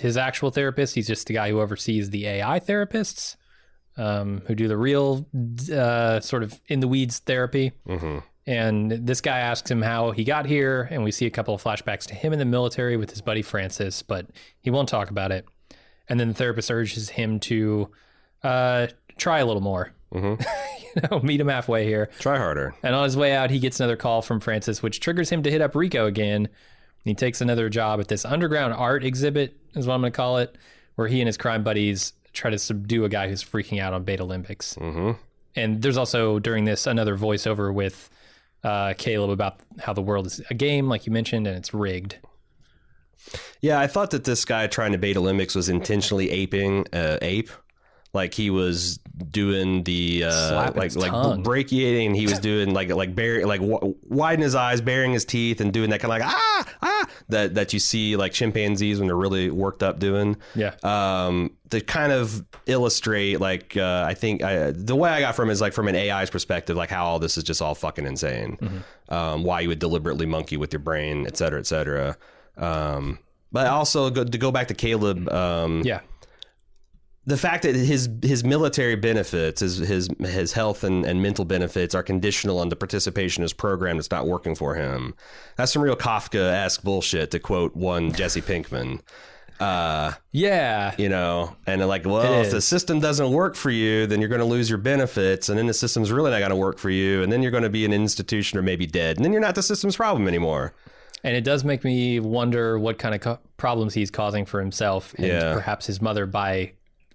his actual therapist. He's just the guy who oversees the AI therapists um, who do the real uh, sort of in the weeds therapy. hmm And this guy asks him how he got here, and we see a couple of flashbacks to him in the military with his buddy Francis, but he won't talk about it. And then the therapist urges him to uh, try a little more. hmm you know, meet him halfway here. try harder And on his way out, he gets another call from Francis, which triggers him to hit up Rico again. He takes another job at this underground art exhibit, is what I'm going to call it, where he and his crime buddies try to subdue a guy who's freaking out on Beta Olympics. hmm And there's also during this another voiceover with uh, Caleb about how the world is a game, like you mentioned, and it's rigged. Yeah, I thought that this guy trying to bait Olympics was intentionally aping uh, ape. Like he was doing the uh, like like tongue. brachiating. He was doing like like bare like w- widen his eyes, baring his teeth, and doing that kind of like ah ah that that you see like chimpanzees when they're really worked up doing. Yeah. Um, to kind of illustrate like uh, I think I, the way I got from is like from an AI's perspective, like how all this is just all fucking insane. Um, why you would deliberately monkey with your brain, et cetera, et cetera. Um, but also go, to go back to Caleb, um, Yeah. The fact that his his military benefits, his his his health and, and mental benefits are conditional on the participation in his program that's not working for him. That's some real Kafka esque bullshit to quote one Jesse Pinkman. Uh, Yeah. you know, and like, well, if the system doesn't work for you, then you're going to lose your benefits, and then the system's really not going to work for you, and then you're going to be an institution or maybe dead, and then you're not the system's problem anymore. And it does make me wonder what kind of co- problems he's causing for himself and Yeah. perhaps his mother by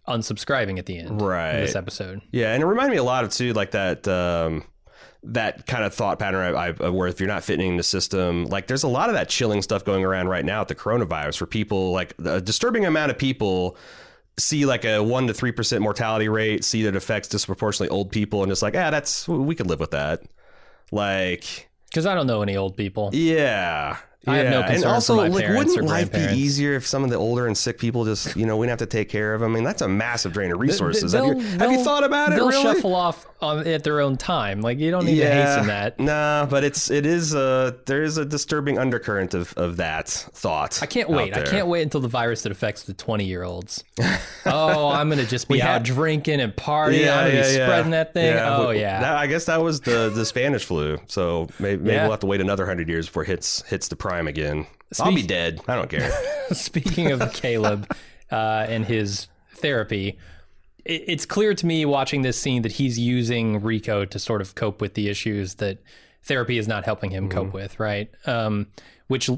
unsubscribing at the end Right. this episode. Yeah, and it reminded me a lot of too, like that um, that kind of thought pattern. I, I, where if you're not fitting in the system, like there's a lot of that chilling stuff going around right now at the coronavirus, where people like a disturbing amount of people see like a one to three percent mortality rate, see that it affects disproportionately old people, and it's like, ah, that's we could live with that. Like, Because I don't know any old people. yeah. I have no yeah. concern and for also, my like, wouldn't life be easier if some of the older and sick people just, you know, we didn't have to take care of them? I mean, that's a massive drain of resources. Have you, have you thought about it? They'll really? shuffle off on, at their own time. Like you don't need to hasten that. Nah, but it's it is a there is a disturbing undercurrent of, of that thought. I can't out wait. I can't wait until the virus that affects the 20 year olds. oh, I'm going to just be We out had- drinking and partying. Yeah, I'm going to be spreading that thing. oh, we- yeah. that- I guess that was the the Spanish flu. So maybe, maybe Yeah. we'll have to wait another hundred years before it hits hits the prime again. I'll be dead. I don't care. Speaking of Caleb uh, and his therapy, it, it's clear to me watching this scene that he's using Rico to sort of cope with the issues that therapy is not helping him cope with, right? Um, which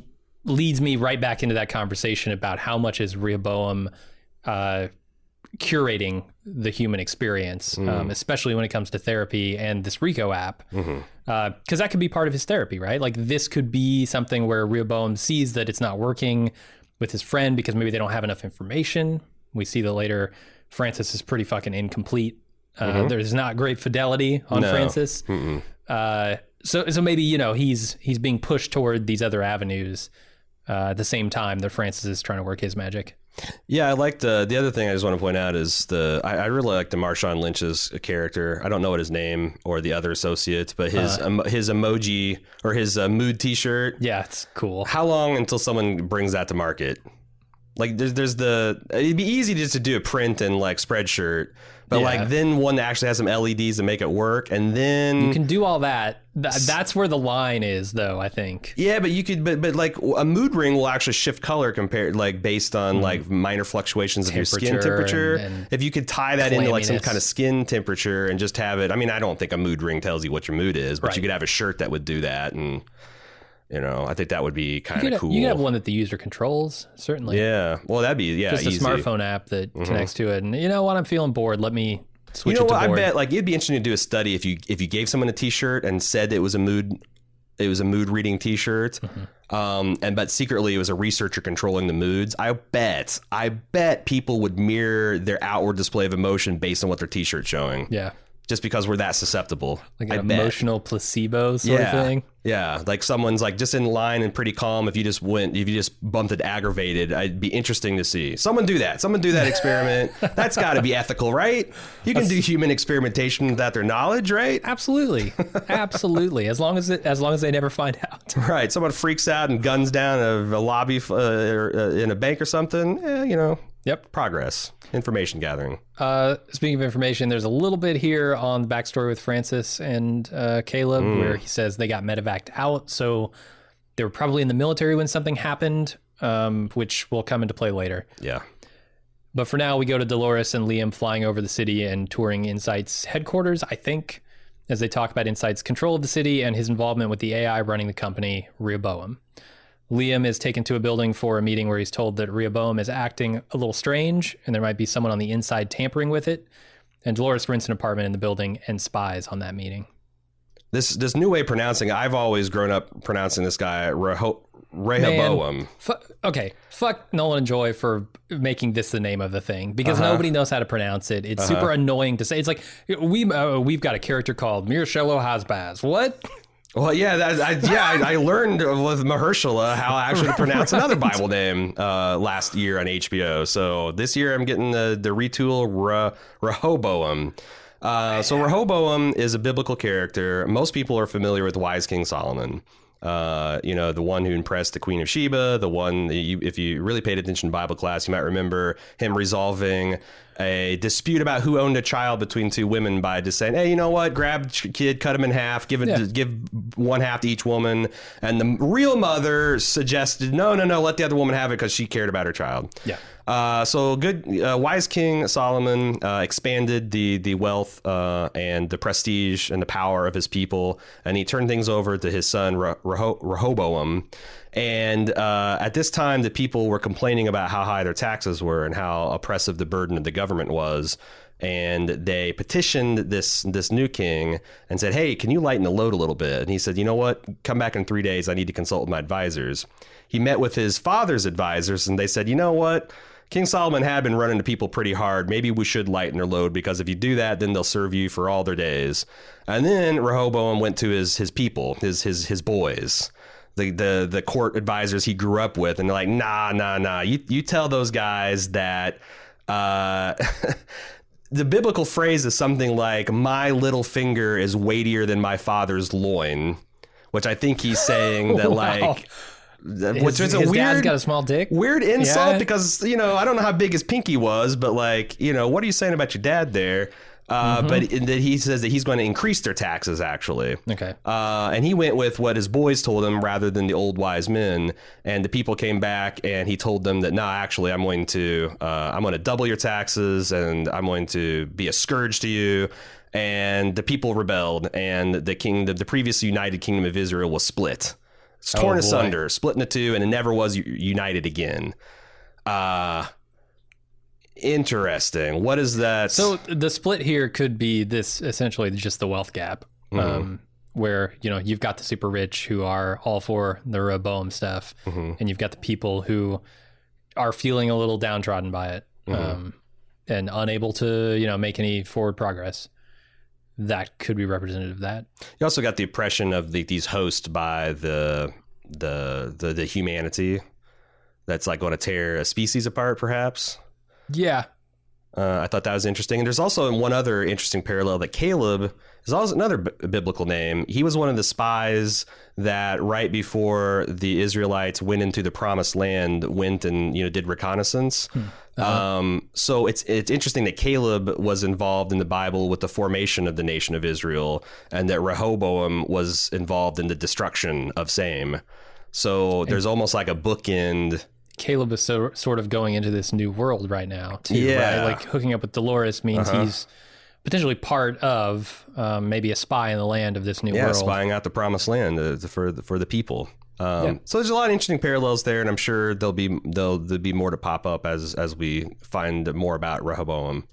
leads me right back into that conversation about how much is Rehoboam uh, curating the human experience, um, especially when it comes to therapy and this Rico app. Because that could be part of his therapy, right? Like this could be something where Rehoboam sees that it's not working with his friend because maybe they don't have enough information. We see that later Francis is pretty fucking incomplete. Uh, There's not great fidelity on No. Francis. Uh, so so maybe you know he's he's being pushed toward these other avenues uh, at the same time that Francis is trying to work his magic. Yeah, I liked uh, the other thing I just want to point out is the I, I really like the Marshawn Lynch's character. I don't know what his name or the other associates, but his Uh. emo his emoji or his uh, mood T-shirt. Yeah, it's cool. How long until someone brings that to market? Like there's there's the it'd be easy just to do a print and like spreadshirt, but Yeah. like then one that actually has some LEDs to make it work, and then You can do all that. Th- that's where the line is, though. I think. Yeah, but you could, but but like a mood ring will actually shift color compared, like based on mm-hmm. like minor fluctuations of your skin. Temperature temperature. and- and if you could tie that into like some kind of skin temperature and just have it, I mean, I don't think a mood ring tells you what your mood is, but Right. you could have a shirt that would do that, and you know, I think that would be kind of cool. you have one that the user controls, certainly. yeah, well, that'd be yeah, Just a easy. Mm-hmm. smartphone app that connects to it. And you know what? I'm feeling bored. Let me You switch know it to what? I bet like it'd be interesting to do a study if you if you gave someone a T-shirt and said it was a mood, it was a mood reading T-shirt, Mm-hmm. um, and but secretly it was a researcher controlling the moods. I bet, I bet people would mirror their outward display of emotion based on what their T-shirt's showing, Yeah. Just because we're that susceptible. Like an emotional placebo sort yeah, of thing. yeah. Like someone's like just in line and pretty calm. If you just went, if you just bumped it aggravated, I'd be interesting to see. Someone do that. Someone do that experiment. That's got to be ethical, right? You can do human experimentation without their knowledge, right? Absolutely. Absolutely. As long as it, as long as they never find out. Right. Someone freaks out and guns down a, a lobby uh, or, uh, in a bank or something. Eh, you know, Yep. progress, information gathering. Uh, speaking of information, there's a little bit here on the backstory with Francis and uh, Caleb Mm. where he says they got medevaced out, so they were probably in the military when something happened, um, which will come into play later. Yeah. But for now, we go to Dolores and Liam flying over the city and touring Incite's headquarters, I think, as they talk about Incite's control of the city and his involvement with the AI running the company, Rehoboam. Liam is taken to a building for a meeting where he's told that Rehoboam is acting a little strange and there might be someone on the inside tampering with it. And Dolores rents an apartment in the building and spies on that meeting. This this new way of pronouncing. I've always grown up pronouncing this guy Reho- Rehoboam. Fu- okay, fuck Nolan and Joy for making this the name of the thing because Uh-huh. nobody knows how to pronounce it. It's super annoying to say. It's like we uh, we've got a character called Mirshelo Hasbaz. What? Well, yeah, that, I, yeah, I, I learned with Mahershala how I actually to pronounce another Bible name uh, last year on HBO. So this year I'm getting the the retool Re, Rehoboam. Uh, so Rehoboam is a biblical character. Most people are familiar with wise King Solomon. Uh, you know, the one who impressed the Queen of Sheba, the one you, if you really paid attention to Bible class, you might remember him resolving a dispute about who owned a child between two women by just saying, "Hey, you know what? Grab kid, cut him in half, give it, Yeah. give one half to each woman." And the real mother suggested, "No, no, no, let the other woman have it because she cared about her child." Yeah. Uh, so good, uh, wise King Solomon uh, expanded the the wealth uh, and the prestige and the power of his people, and he turned things over to his son Re- Reho- Rehoboam. And uh, at this time, the people were complaining about how high their taxes were and how oppressive the burden of the government was. And they petitioned this this new king and said, "Hey, can you lighten the load a little bit?" And he said, "You know what? Come back in three days. I need to consult with my advisors." He met with his father's advisors, and they said, "You know what?" King Solomon had been running to people pretty hard. Maybe we should lighten their load because if you do that, then they'll serve you for all their days. And then Rehoboam went to his his people, his his his boys, the the the court advisors he grew up with, and they're like, nah, nah, nah. You you tell those guys that. Uh, the biblical phrase is something like "My little finger is weightier than my father's loin," which I think he's saying that Wow. like. Which His, is a his weird dad's got a small dick. weird insult Yeah. because you know I don't know how big his pinky was, but like you know what are you saying about your dad there? Uh, Mm-hmm. But that he says that he's going to increase their taxes actually. Okay. Uh, and he went with what his boys told him rather than the old wise men. And the people came back and he told them that, no, actually, I'm going to, uh, I'm going to double your taxes and I'm going to be a scourge to you. And the people rebelled, and the king, the, the previous united kingdom of Israel was split. It's torn Oh, asunder, split into two, and it never was united again. Uh, interesting. What is that? So the split here could be this essentially just the wealth gap, Mm-hmm. um, where you know you've got the super rich who are all for the Rehoboam stuff, Mm-hmm. and you've got the people who are feeling a little downtrodden by it Mm-hmm. um, and unable to you know make any forward progress. That could be representative of that. You also got the oppression of the, these hosts by the, the the the humanity that's like going to tear a species apart, perhaps. Yeah, Uh, I thought that was interesting. And there's also one other interesting parallel that Caleb is also another b- biblical name. He was one of the spies that right before the Israelites went into the promised land went and you know did reconnaissance. Um, so it's it's interesting that Caleb was involved in the Bible with the formation of the nation of Israel, and that Rehoboam was involved in the destruction of same. So there's almost like a bookend. Caleb is so sort of going into this new world right now, too. Yeah. Uh-huh. Right? Like hooking up with Dolores means he's potentially part of um, maybe a spy in the land of this new yeah, world. spying out the promised land uh, for the, for the people. Um, Yeah. So there's a lot of interesting parallels there, and I'm sure there'll be there'll, there'll be more to pop up as as we find more about Rehoboam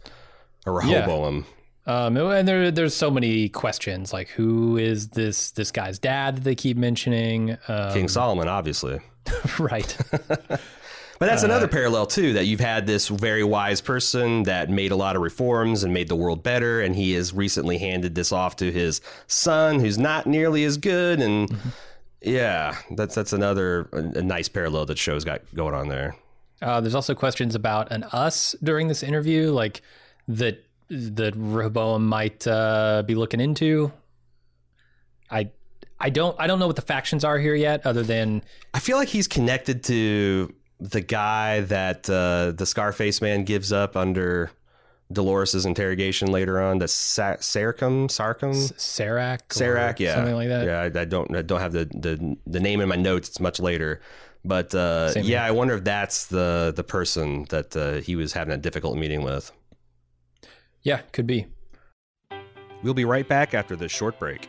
or Yeah. Rehoboam. Um, and there, there's so many questions like who is this this guy's dad that they keep mentioning? Um, King Solomon, obviously. right? But that's another parallel too that you've had this very wise person that made a lot of reforms and made the world better, and he has recently handed this off to his son, who's not nearly as good. And yeah, that's that's another a, a nice parallel that show's got going on there. Uh, there's also questions about an us during this interview, like that that Rehoboam might uh, be looking into. I I don't I don't know what the factions are here yet, other than I feel like he's connected to the guy that uh, the Scarface man gives up under Dolores's interrogation later on. The Sa- Sarcum, Sarcum, Serac, or Serac, yeah, something like that. Yeah, I, I don't, I don't have the, the the name in my notes. It's much later, but uh, yeah, here. I wonder if that's the the person that uh, he was having a difficult meeting with. Yeah, could be. We'll be right back after this short break.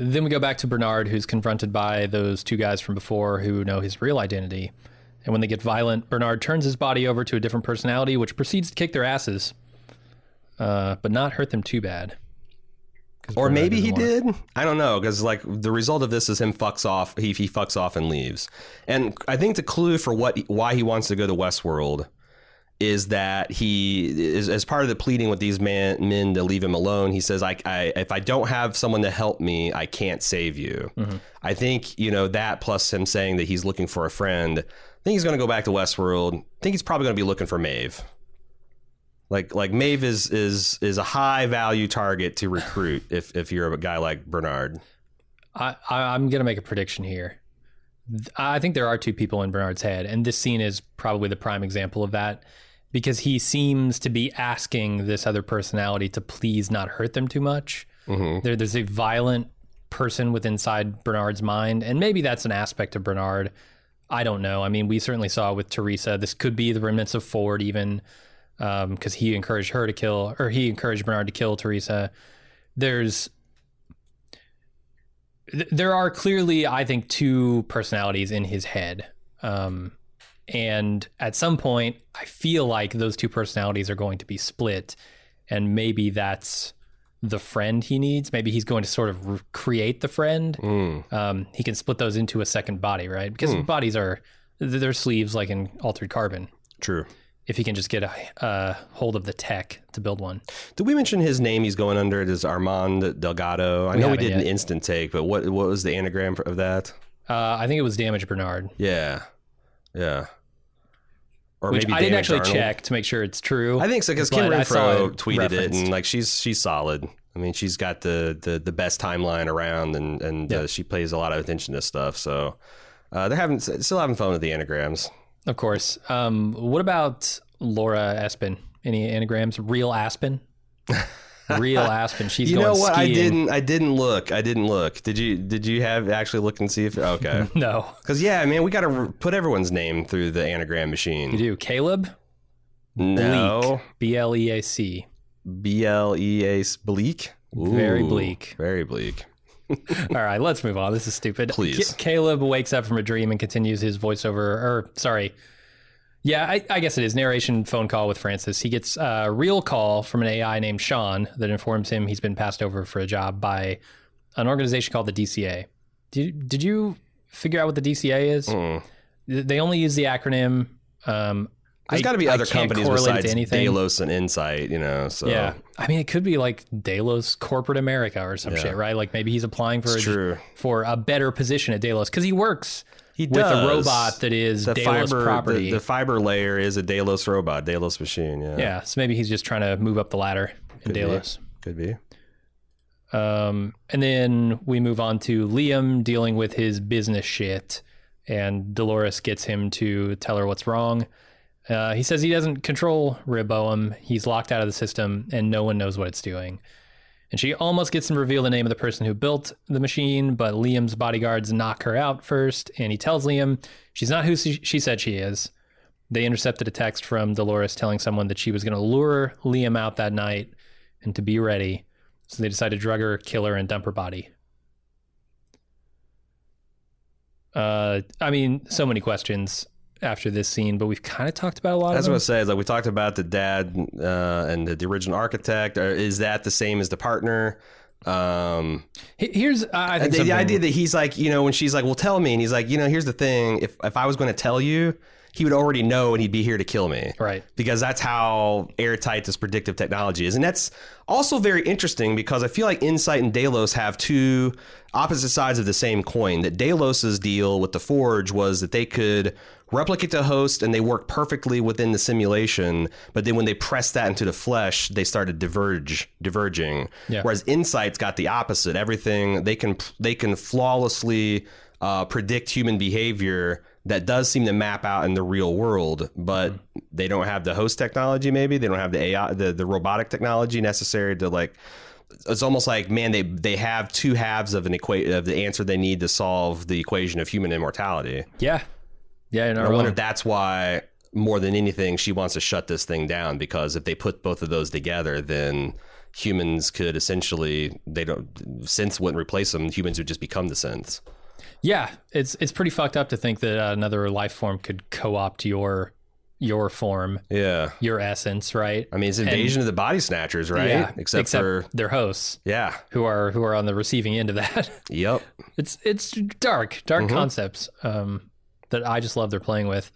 Then we go back to Bernard, who's confronted by those two guys from before who know his real identity. And when they get violent, Bernard turns his body over to a different personality, which proceeds to kick their asses, uh, but not hurt them too bad. Or Bernard maybe he doesn't want it. did. I don't know because like the result of this is him fucks off. He he fucks off and leaves. And I think the clue for what why he wants to go to Westworld is that he is as part of the pleading with these man, men to leave him alone. He says, I, I if I don't have someone to help me, I can't save you." Mm-hmm. I think you know that plus him saying that he's looking for a friend. I think he's going to go back to Westworld. I think he's probably going to be looking for Maeve. Like like Maeve is is is a high value target to recruit if if you're a guy like Bernard. I, I, I'm going to make a prediction here. I think there are two people in Bernard's head, and this scene is probably the prime example of that because he seems to be asking this other personality to please not hurt them too much. There, there's a violent person with inside Bernard's mind, and maybe that's an aspect of Bernard. I don't know. I mean, we certainly saw with Theresa. This could be the remnants of Ford, even because he encouraged her to kill, or he encouraged Bernard to kill Theresa. There's th- there are clearly, I think, two personalities in his head. Um, and at some point, I feel like those two personalities are going to be split. And maybe that's the friend he needs. Maybe he's going to sort of re- create the friend. Um, he can split those into a second body, right? Because bodies are, th- they're sleeves like in Altered Carbon. True. If he can just get a, a hold of the tech to build one. Did we mention his name? He's going under it is Armand Delgado. I We know we did an instant take, but what what was the anagram of that? Uh, I think it was Damage Bernard. Yeah, yeah. Or Which maybe I didn't Damage actually Arnold. check to make sure it's true. I think so because but Kim I saw Renfro it tweeted it, referenced. and like she's she's solid. I mean, she's got the the, the best timeline around, and and Yeah. uh, she pays a lot of attention to stuff. So uh, they're having still having fun with the anagrams. Of course. Um, what about Laura Aspen? Any anagrams? Real Aspen? Real Aspen. She's you going know what? I didn't. I didn't look. I didn't look. Did you? Did you have actually look and see if? Okay. No, Because yeah, I mean, we got to put everyone's name through the anagram machine. you do. Caleb No, B L E A C. B L E A bleak. Very bleak. Very bleak. All right, let's move on. This is stupid. Please. Ca- Caleb wakes up from a dream and continues his voiceover. Or sorry, yeah, I, I guess it is narration phone call with Francis. He gets a real call from an AI named Sean that informs him he's been passed over for a job by an organization called the DCA. Did did you figure out what the DCA is? Mm. They only use the acronym. Um, There's got to be other companies besides anything. Delos and Incite, you know. So Yeah, I mean, it could be like Delos Corporate America or some Yeah. shit, right? Like maybe he's applying for a, for a better position at Delos because he works He with a robot that is the Delos fiber property. The, the fiber layer is a Delos robot, Delos machine. Yeah, yeah, so maybe he's just trying to move up the ladder in Could be. Could be. Um, and then we move on to Liam dealing with his business shit, and Dolores gets him to tell her what's wrong. Uh, he says he doesn't control Rehoboam. He's locked out of the system, and no one knows what it's doing. And she almost gets to reveal the name of the person who built the machine, but Liam's bodyguards knock her out first, and he tells Liam she's not who she, she said she is. They intercepted a text from Dolores telling someone that she was going to lure Liam out that night and to be ready. So they decide to drug her, kill her, and dump her body. Uh, I mean, so many questions after this scene, but we've kind of talked about a lot That's what. I say. Is like we talked about the dad uh, and the, the original architect. Or is that the same as the partner? Um, He- Here's, I think, the, the idea that he's like, you know, when she's like, "Well, tell me," and he's like, "You know, here's the thing. If if I was going to tell you, he would already know, and he'd be here to kill me." right? because that's how airtight this predictive technology is. And that's also very interesting because I feel like Incite and Delos have two opposite sides of the same coin. That Delos's deal with the Forge was that they could replicate the host and they worked perfectly within the simulation, but then when they pressed that into the flesh, they started diverge diverging. Yeah. Whereas Incite's got the opposite. Everything they can they can flawlessly uh, predict human behavior that does seem to map out in the real world, but they don't have the host technology. Maybe they don't have the AI, the, the robotic technology necessary to like. It's almost like man, they they have two halves of an equation of the answer they need to solve the equation of human immortality. Yeah, yeah. No, I wonder if that's why more than anything she wants to shut this thing down because if they put both of those together, then humans could essentially they don't synths wouldn't replace them. Humans would just become the synths. Yeah, it's it's pretty fucked up to think that uh, another life form could co-opt your your form, Yeah. your essence, right? I mean, it's invasion of the body snatchers, right? Yeah, except, for their hosts yeah. who are who are on the receiving end of that. Yep. it's it's dark, dark Mm-hmm. concepts um, that I just love they're playing with.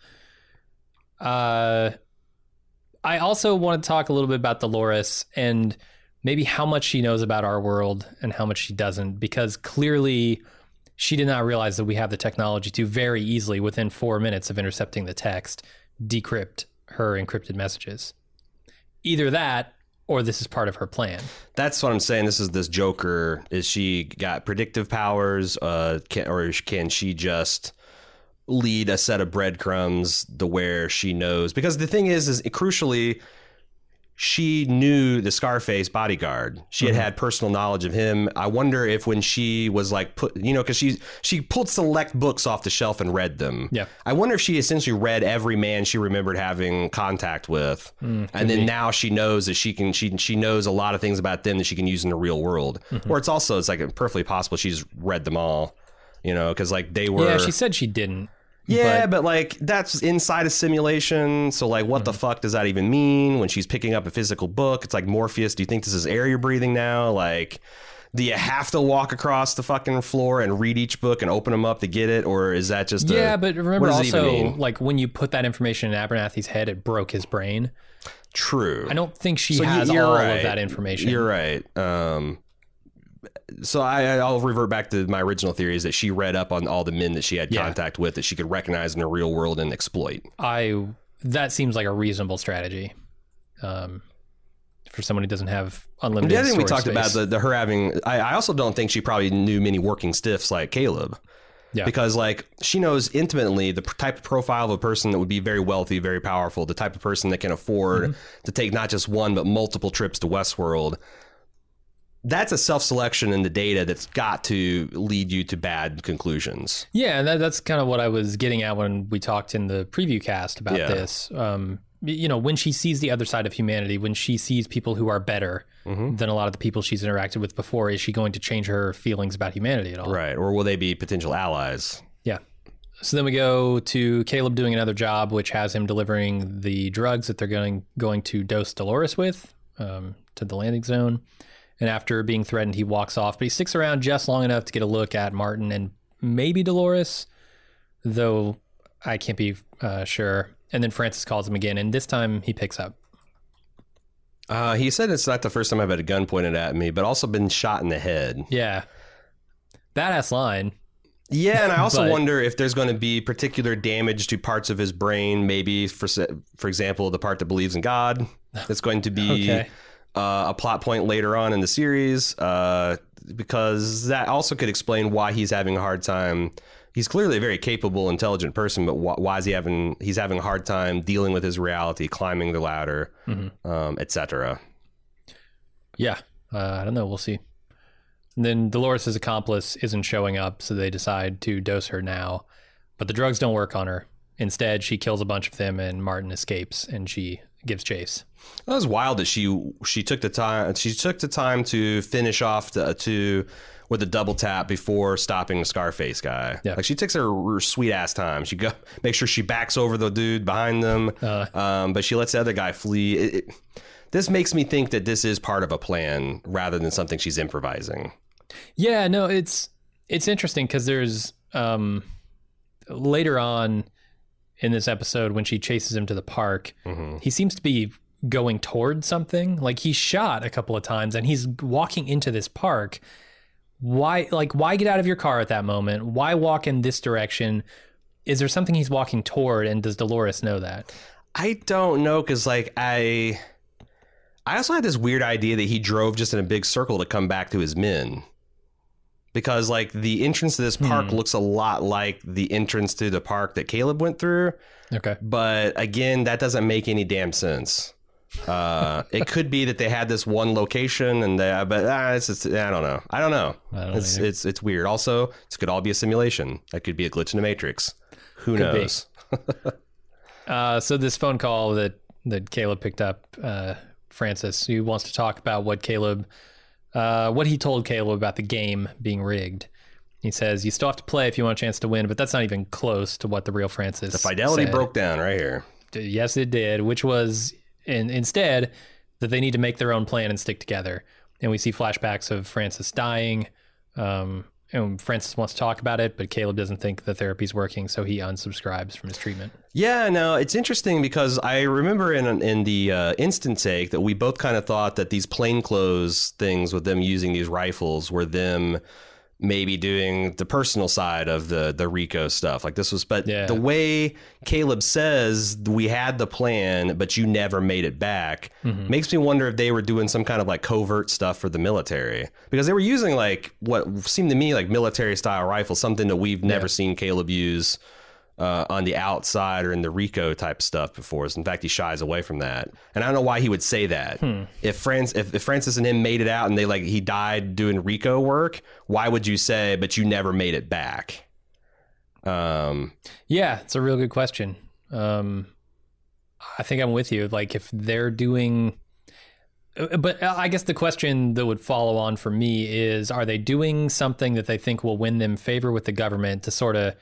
Uh, I also want to talk a little bit about Dolores and maybe how much she knows about our world and how much she doesn't, because clearly she did not realize that we have the technology to very easily, within four minutes of intercepting the text, decrypt her encrypted messages. Either that, or this is part of her plan. That's what I'm saying. This is this Joker. Is she got predictive powers, uh, can, or can she just lead a set of breadcrumbs to where she knows? Because the thing is, is crucially, she knew the Scarface bodyguard. She Mm-hmm. had had personal knowledge of him. I wonder if when she was like put, you know, because she she pulled select books off the shelf and read them. Yeah. I wonder if she essentially read every man she remembered having contact with, Mm, and then now she knows that she can she she knows a lot of things about them that she can use in the real world. Mm-hmm. Or it's also it's like perfectly possible she's read them all, you know, because like they were. Yeah, she said she didn't. Yeah, but, like that's inside a simulation. So like, what Mm-hmm. the fuck does that even mean? When she's picking up a physical book, it's like Morpheus. Do you think this is air you're breathing now? Like, do you have to walk across the fucking floor and read each book and open them up to get it, or is that just a- Yeah, but remember what does it also, like when you put that information in Abernathy's head, it broke his brain. true? I don't think she So has all right. of that information. You're right. Um, so I, I'll revert back to my original theory is that she read up on all the men that she had Yeah. contact with that she could recognize in the real world and exploit. I that seems like a reasonable strategy. Um, for someone who doesn't have unlimited. The other thing we storage talked about space. the, the her having. I, I also don't think she probably knew many working stiffs like Caleb. Yeah. Because like she knows intimately the p- type of profile of a person that would be very wealthy, very powerful, the type of person that can afford Mm-hmm. to take not just one but multiple trips to Westworld. That's a self-selection in the data that's got to lead you to bad conclusions. Yeah, and that, that's kind of what I was getting at when we talked in the preview cast about Yeah. this. Um, you know, when she sees the other side of humanity, when she sees people who are better Mm-hmm. than a lot of the people she's interacted with before, is she going to change her feelings about humanity at all? Right. Or will they be potential allies? Yeah. So then we go to Caleb doing another job, which has him delivering the drugs that they're going going to dose Dolores with um, to the landing zone. And after being threatened, he walks off, but he sticks around just long enough to get a look at Martin and maybe Dolores, though I can't be uh, sure. And then Francis calls him again, and this time he picks up. Uh, he said it's not the first time I've had a gun pointed at me, but also been shot in the head. Yeah. Badass line. Yeah, and I also But- wonder if there's going to be particular damage to parts of his brain. Maybe, for for example, the part that believes in God. That's going to be Okay. Uh, a plot point later on in the series, uh, because that also could explain why he's having a hard time. He's clearly a very capable, intelligent person, but wh- why is he having? He's having a hard time dealing with his reality, climbing the ladder, Mm-hmm. um, etc. Yeah, uh, I don't know. We'll see. And then Dolores' accomplice isn't showing up, so they decide to dose her now. But the drugs don't work on her. Instead, she kills a bunch of them, and Martin escapes, and she gives chase. That was wild that she she took the time she took the time to finish off the, to with a double tap before stopping the Scarface guy. Yeah. Like she takes her, her sweet ass time. She go make sure she backs over the dude behind them, Uh. um, but she lets the other guy flee. It, it, this makes me think that this is part of a plan rather than something she's improvising. Yeah, no, it's it's interesting because there's um, later on in this episode when she chases him to the park, mm-hmm. he seems to be going toward something. Like he's shot a couple of times and he's walking into this park. Why like why get out of your car at that moment? Why walk in this direction? Is there something he's walking toward and does Dolores know that? I don't know because like I, I also had this weird idea that he drove just in a big circle to come back to his men. Because like the entrance to this park looks a lot like the entrance to the park that Caleb went through, Okay. but again, that doesn't make any damn sense. Uh, it could be that they had this one location, and they, but ah, it's, it's I don't know. I don't know. I don't it's either. it's it's weird. Also, this could all be a simulation. That could be a glitch in the matrix. Who Could knows? Uh, so this phone call that that Caleb picked up, uh, Francis, who wants to talk about what Caleb, uh, what he told Caleb about the game being rigged. He says you still have to play if you want a chance to win, but that's not even close to what the real Francis. The fidelity said. broke down right here. yes, it did, which was in, instead that they need to make their own plan and stick together. And we see flashbacks of Francis dying. Um, and Francis wants to talk about it, but Caleb doesn't think the therapy's working, so he unsubscribes from his treatment. Yeah, no, it's interesting because I remember in in the uh, instant take that we both kind of thought that these plainclothes things with them using these rifles were them maybe doing the personal side of the the Rico stuff. Like this was, but Yeah. the way Caleb says we had the plan, but you never made it back, mm-hmm. makes me wonder if they were doing some kind of like covert stuff for the military because they were using like what seemed to me like military style rifles, something that we've never seen Caleb use. Uh, on the outside or in the Rico type stuff before. In fact, he shies away from that, and I don't know why he would say that. If Francis, if, if Francis and him made it out and they like he died doing Rico work, why would you say? But you never made it back. Um, Yeah, it's a real good question. Um, I think I'm with you. Like if they're doing, uh, but I guess the question that would follow on for me is: Are they doing something that they think will win them favor with the government to sort of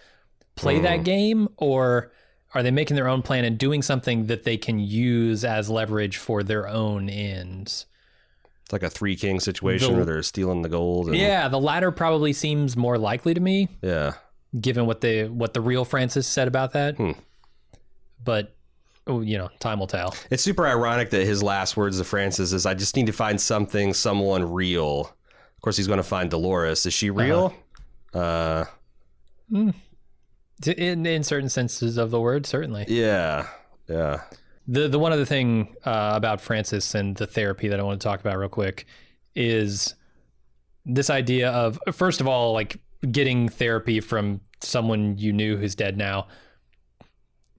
play that game, or are they making their own plan and doing something that they can use as leverage for their own ends? it's like a three king situation The- where they're stealing the gold. And, Yeah, the latter probably seems more likely to me. yeah. given what the what the real Francis said about that. Hmm. But oh, you know, time will tell. It's super ironic that his last words to Francis is, "I just need to find something, someone real." Of course, he's going to find Dolores. Is she real? uh T- In in certain senses of the word, certainly. yeah, yeah. The the one other thing uh, about Francis and the therapy that I want to talk about real quick is this idea of first of all, like getting therapy from someone you knew who's dead now.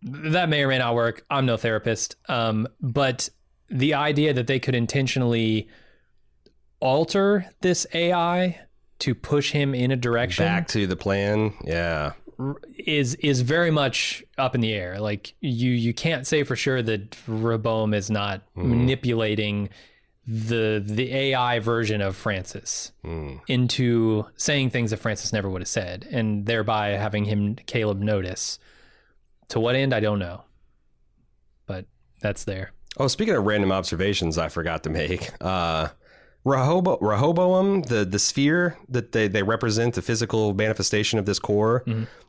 That may or may not work. I'm no therapist, um, but the idea that they could intentionally alter this AI to push him in a direction Back to the plan. Yeah. Is is very much up in the air. Like you you can't say for sure that Rehoboam is not manipulating the the AI version of Francis into saying things that Francis never would have said, and thereby having him Caleb notice. To what end, I don't know, but that's there. Oh, speaking of random observations, I forgot to make. Uh, Rehobo- Rehoboam, the the sphere that they, they represent, the physical manifestation of this core,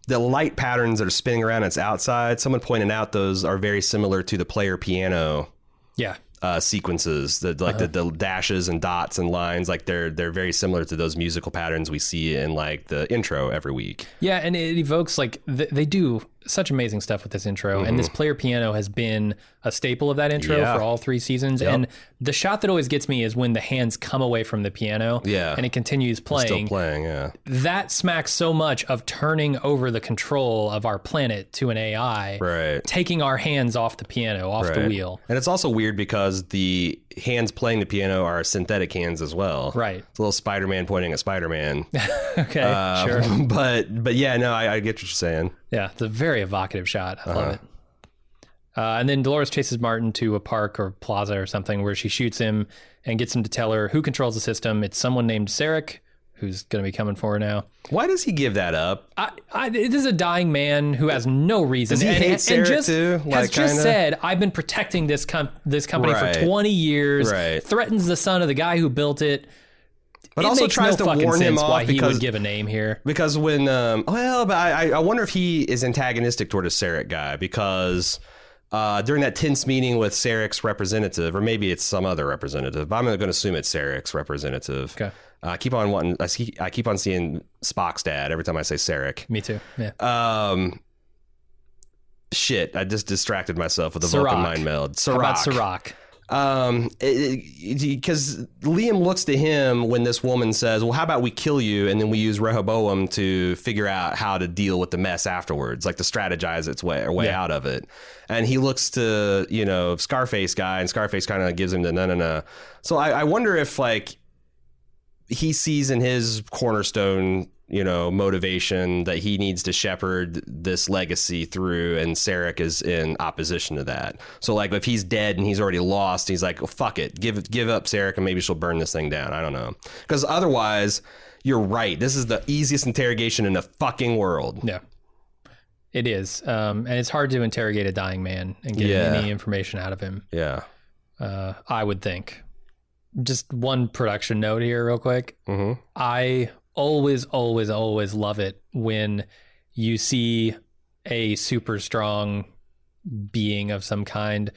the light patterns that are spinning around its outside. Someone pointed out those are very similar to the player piano Yeah, uh, sequences, the, like the, the dashes and dots and lines. Like they're they're very similar to those musical patterns we see in like the intro every week. Yeah, and it evokes like th- they do such amazing stuff with this intro, and this player piano has been a staple of that intro Yeah. for all three seasons. And the shot that always gets me is when the hands come away from the piano, Yeah. and it continues Still playing. playing, yeah. that smacks so much of turning over the control of our planet to an AI, Right. taking our hands off the piano, off the wheel. And it's also weird because the hands playing the piano are synthetic hands as well. Right. It's a little Spider Man pointing at Spider Man. Okay, Uh, sure. But but yeah, no, I, I get what you're saying. Yeah, it's a very evocative shot. I Uh-huh. love it. Uh, and then Dolores chases Martin to a park or plaza or something where she shoots him and gets him to tell her who controls the system. It's someone named Serac, who's going to be coming for her now. Why does he give that up? I, I, this is a dying man who has no reason. Does he and, hate and just, too? has Like, just kinda? said, I've been protecting this com- this company Right. for 20 years. Right. Threatens the son of the guy who built it. But it also tries no to warn him off he because would give a name here. because when um well, but I I- wonder if he is antagonistic toward a Serac guy because. Uh, during that tense meeting with Serac's representative, or maybe it's some other representative, but I'm going to assume it's Serac's representative. Okay. Uh, I keep on wanting. I, see, I keep on seeing Spock's dad every time I say Serac. Me too. Yeah. Um, shit, I just distracted myself with the Sirach. Vulcan mind meld. How about Sirach. Um, because Liam looks to him when this woman says, "Well, how about we kill you, and then we use Rehoboam to figure out how to deal with the mess afterwards, like to strategize its way or way Yeah. out of it." And he looks to you know Scarface guy, and Scarface kind of gives him the no, no, no. So I, I wonder if like he sees in his cornerstone, you know, motivation that he needs to shepherd this legacy through, and Serac is in opposition to that. So, like, if he's dead and he's already lost, he's like, well, "Fuck it, give give up Serac, and maybe she'll burn this thing down." I don't know, because otherwise, you're right. This is the easiest interrogation in the fucking world. Yeah. It is, um, and it's hard to interrogate a dying man and get Yeah. any information out of him. Yeah. Uh, I would think. Just one production note here, real quick. hmm I always, always, always love it when you see a super strong being of some kind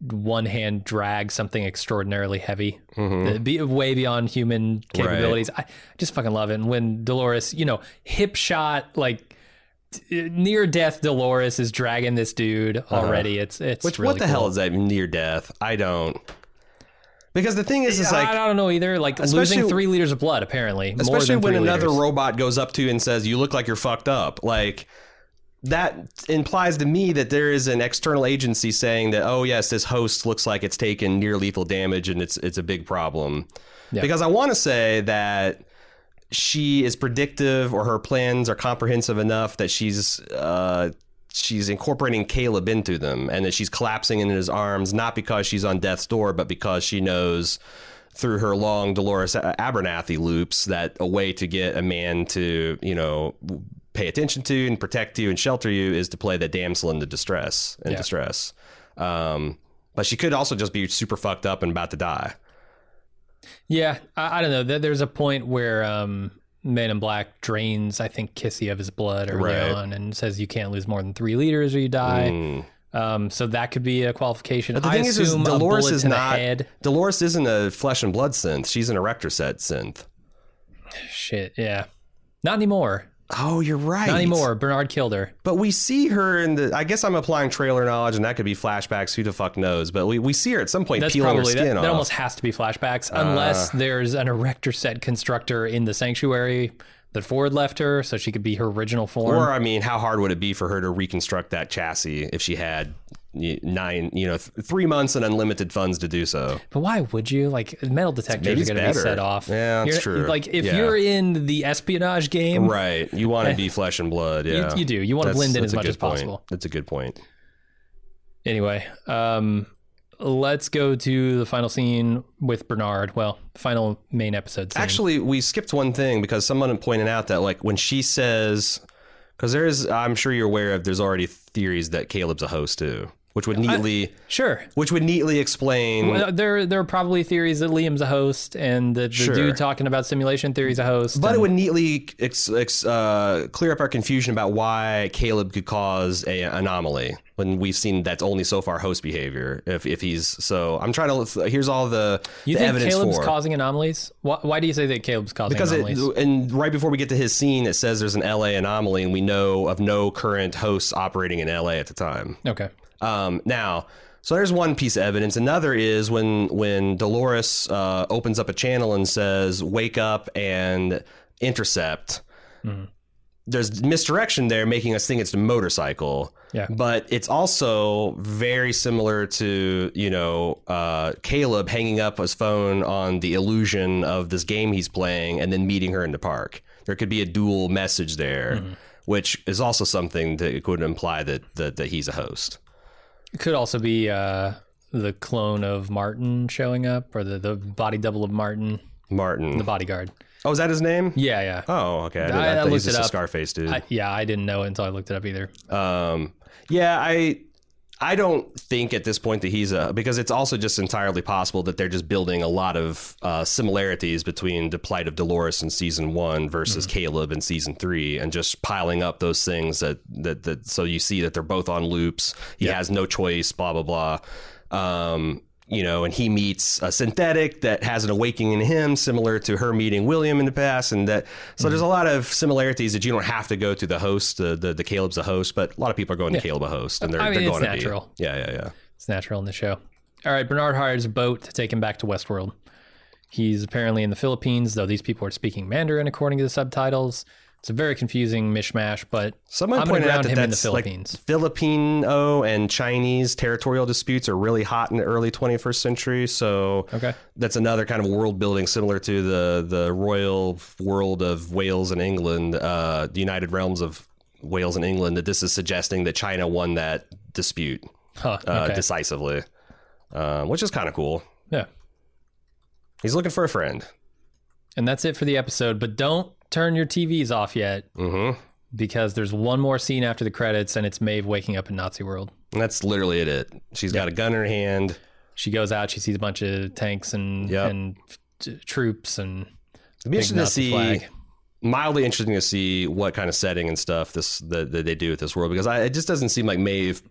one hand drag something extraordinarily heavy, hmm Uh, be way beyond human capabilities. I just fucking love it. And when Dolores, you know, hip shot like t- near death, Dolores is dragging this dude already. It's it's Uh-huh. Which really what the cool. hell is that near death? I don't. Because the thing is, is like I don't know either. Like losing three liters of blood, apparently. more especially than when another liters. robot goes up to you and says, "You look like you're fucked up." Like that implies to me that there is an external agency saying that, "Oh yes, this host looks like it's taken near lethal damage and it's it's a big problem." Yeah. Because I want to say that she is predictive or her plans are comprehensive enough that she's uh, she's incorporating Caleb into them and that she's collapsing in his arms not because she's on death's door but because she knows through her long Dolores Abernathy loops that a way to get a man to you know pay attention to and protect you and shelter you is to play the damsel in the distress in Yeah. distress um, but she could also just be super fucked up and about to die Yeah, I, I don't know. There's a point where um, Man in Black drains, I think, Kissy of his blood early Right. on and says you can't lose more than three liters or you die. Mm. Um, so that could be a qualification. But the I thing is, is assume Dolores is not. Dolores isn't a flesh and blood synth. She's an erector set synth. Shit, yeah. Not anymore. Oh, you're right. Not anymore. Bernard killed her. But we see her in the. I guess I'm applying trailer knowledge, and that could be flashbacks. Who the fuck knows? But we, we see her at some point That's peeling probably her that, skin that off. Uh. almost has to be flashbacks unless there's an erector set constructor in the sanctuary that Ford left her so she could be her original form. or I mean, how hard would it be for her to reconstruct that chassis if she had nine, you know, th- three months and unlimited funds to do so? But why would you? Like metal detectors are going to be set off. Yeah, that's You're- true. Like if Yeah. you're in the espionage game, Right. You want to be flesh and blood. Yeah, you do. You wanna blend in as much as point. possible. That's a good point. Anyway, um, let's go to the final scene with Bernard. Well, final main episode scene. Actually, we skipped one thing because someone pointed out that like when she says, because there is, I'm sure you're aware of, there's already theories that Caleb's a host too, which would neatly, sure. which would neatly explain. Well, there, there are probably theories that Liam's a host, and the, the Sure. dude talking about simulation theories a host. but it would neatly ex, ex, uh, clear up our confusion about why Caleb could cause a anomaly when we've seen that's only so far host behavior. If, if he's so, I'm trying to. Here's all the, you the think evidence Caleb's for causing anomalies? Why, why do you say that Caleb's causing anomalies because it, and right before we get to his scene, it says there's an LA anomaly, and we know of no current hosts operating in LA at the time. okay. Um, now, so there's one piece of evidence. Another is when when Dolores uh, opens up a channel and says, "Wake up and intercept." There's misdirection there, making us think it's a motorcycle. Yeah. But it's also very similar to you know uh, Caleb hanging up his phone on the illusion of this game he's playing and then meeting her in the park. There could be a dual message there, which is also something that could imply that that, that he's a host. It could also be uh, the clone of Martin showing up, or the, the body double of Martin, Martin. the bodyguard. Oh, is that his name? Yeah, yeah. Oh, okay. I, didn't, I- I, I looked was just it a. Scarface dude. I, yeah, I didn't know it until I looked it up either. um, yeah, I, I don't think at this point that he's a because it's also just entirely possible that they're just building a lot of uh, similarities between the plight of Dolores in season one versus Mm-hmm. Caleb in season three, and just piling up those things that that that so you see that they're both on loops. He has no choice. Blah blah blah. Um, you know, and he meets a synthetic that has an awakening in him, similar to her meeting William in the past, and that. So there's a mm-hmm. lot of similarities that you don't have to go to the host, the the, the Caleb's a host, but a lot of people are going to Caleb a host, and they're, I mean, they're going to natural. be. Yeah, yeah, yeah. It's natural in the show. All right, Bernard hires a boat to take him back to Westworld. He's apparently in the Philippines, though these people are speaking Mandarin according to the subtitles. It's a very confusing mishmash, but Someone I'm pointed out that him in the that's like Philippines. Filipino and Chinese territorial disputes are really hot in the early 21st century. So Okay. that's another kind of world building similar to the the royal world of Wales and England, uh, the United Realms of Wales and England. That this is suggesting that China won that dispute huh, uh, decisively, uh, which is kind of cool. yeah. He's looking for a friend. And that's it for the episode, but don't turn your TVs off yet hmm because there's one more scene after the credits, and it's Maeve waking up in Nazi world. And that's literally it. it. She's got a gun in her hand. She goes out, she sees a bunch of tanks and Yep. and t- troops, and It'd be interesting to see. flag. Mildly interesting to see what kind of setting and stuff this that, that they do with this world because I, it just doesn't seem like Maeve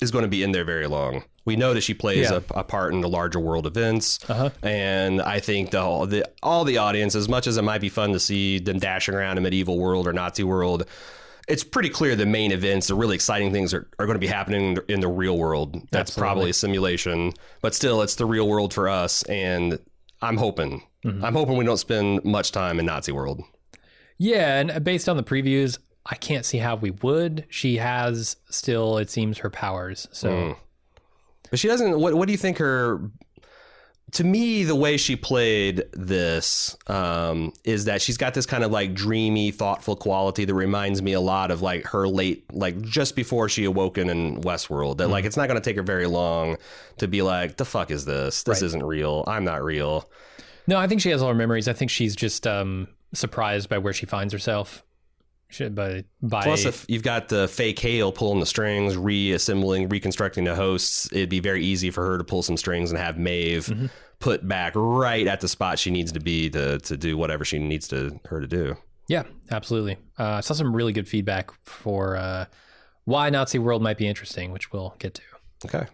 is going to be in there very long. We know that she plays Yeah. a, a part in the larger world events, Uh-huh. and I think the whole the all the audience, as much as it might be fun to see them dashing around in medieval world or Nazi world, it's pretty clear the main events, the really exciting things, are, are going to be happening in the, in the real world. That's Absolutely. probably a simulation, but still, it's the real world for us, and I'm hoping. Mm-hmm. I'm hoping we don't spend much time in Nazi world. yeah, and based on the previews, I can't see how we would. She has still, it seems, her powers. So Mm. But she doesn't. What What do you think her? To me, the way she played this um, is that she's got this kind of like dreamy, thoughtful quality that reminds me a lot of like her late, like just before she awoken in Westworld. That like it's not going to take her very long to be like, the fuck is this? This Right. isn't real. I'm not real. no, I think she has all her memories. I think she's just um, surprised by where she finds herself. She, by by Plus, if you've got the fake Hale pulling the strings, reassembling, reconstructing the hosts, it'd be very easy for her to pull some strings and have Maeve Mm-hmm. put back right at the spot she needs to be to to do whatever she needs to her to do. Yeah, absolutely. Uh, I saw some really good feedback for uh, why Nazi World might be interesting, which we'll get to. Okay.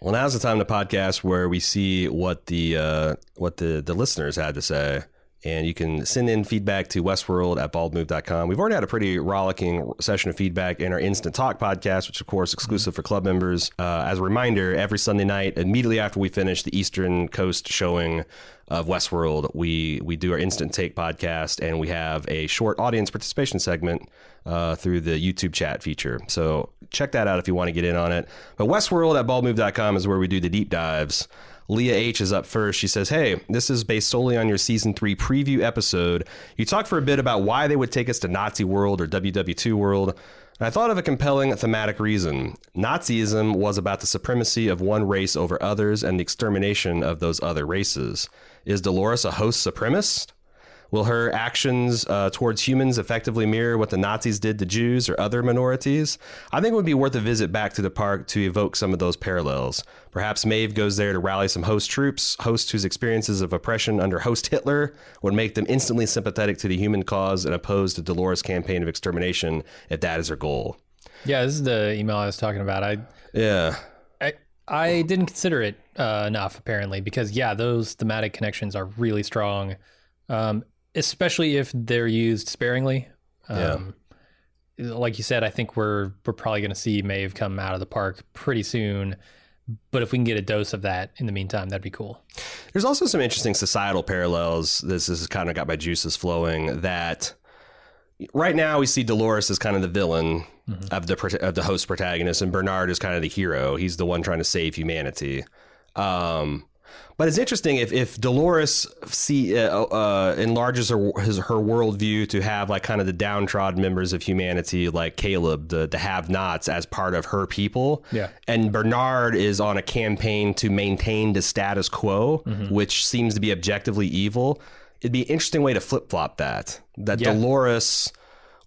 Well, now's the time to podcast where we see what the uh, what the the listeners had to say. And you can send in feedback to westworld at baldmove.com. We've already had a pretty rollicking session of feedback in our Instant Talk podcast, which, of course, exclusive for club members. Uh, as a reminder, every Sunday night, immediately after we finish the Eastern Coast showing of Westworld, we, we do our Instant Take podcast and we have a short audience participation segment uh, through the YouTube chat feature. So check that out if you want to get in on it. But Westworld at baldmove.com is where we do the deep dives. Leah H is up first. She says, Hey, this is based solely on your season three preview episode. You talked for a bit about why they would take us to Nazi world or WW2 world. And I thought of a compelling thematic reason. Nazism was about the supremacy of one race over others and the extermination of those other races. Is Dolores a host supremacist? Will her actions uh, towards humans effectively mirror what the Nazis did to Jews or other minorities? I think it would be worth a visit back to the park to evoke some of those parallels. Perhaps Maeve goes there to rally some host troops, hosts whose experiences of oppression under host Hitler would make them instantly sympathetic to the human cause and opposed to Dolores' campaign of extermination if that is her goal. Yeah, this is the email I was talking about. I Yeah. I, I didn't consider it uh, enough apparently because yeah, those thematic connections are really strong, um, especially if they're used sparingly. Um, Like you said, I think we're we're probably going to see Maeve come out of the park pretty soon. But if we can get a dose of that in the meantime, that'd be cool. There's also some interesting societal parallels. This has kind of got my juices flowing. That right now we see Dolores as kind of the villain of the of the host protagonist, and Bernard is kind of the hero. He's the one trying to save humanity. Um, but it's interesting if, if Dolores see uh, uh, enlarges her his, her worldview to have like kind of the downtrodden members of humanity, like Caleb, the the have-nots, as part of her people. Yeah. And Bernard is on a campaign to maintain the status quo, which seems to be objectively evil. It'd be an interesting way to flip flop that. That Yeah. Dolores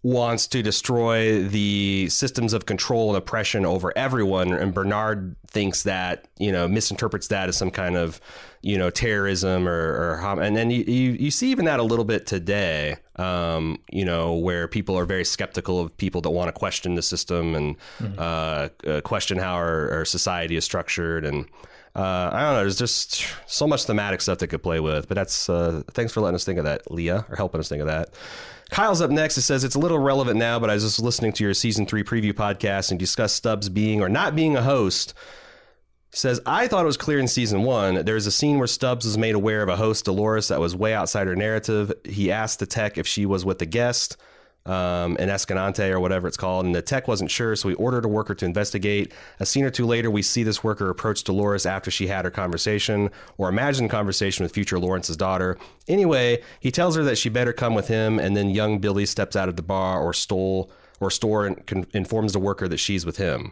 wants to destroy the systems of control and oppression over everyone and Bernard thinks that you know misinterprets that as some kind of you know terrorism or, or and then you, you you see even that a little bit today um you know where people are very skeptical of people that want to question the system and uh, uh question how our, our society is structured and uh, I don't know. There's just so much thematic stuff that could play with, but that's uh, thanks for letting us think of that, Leah, or helping us think of that. Kyle's up next. It says it's a little relevant now, but I was just listening to your season three preview podcast and discussed Stubbs being or not being a host. Says I thought it was clear in season one. There's a scene where Stubbs was made aware of a host, Dolores, that was way outside her narrative. He asked the tech if she was with the guest um, in or whatever it's called, and the tech wasn't sure, so he ordered a worker to investigate. A scene or two later, we see this worker approach Dolores after she had her conversation or imagined conversation with future Lawrence's daughter. Anyway, he tells her that she better come with him, and then young Billy steps out of the bar or stole or store and con- informs the worker that she's with him.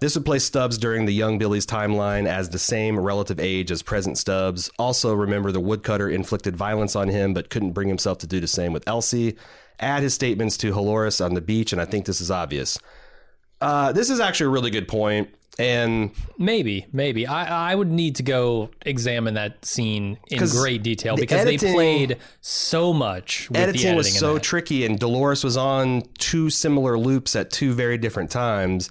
This would place Stubbs during the young Billy's timeline as the same relative age as present Stubbs. Also, remember the woodcutter inflicted violence on him but couldn't bring himself to do the same with Elsie. Add his statements to Halores on the beach, and I think this is obvious. Uh, this is actually a really good point, and Maybe, maybe. I, I would need to go examine that scene in great detail the because they played so much with the editing editing was so tricky, and Dolores was on two similar loops at two very different times.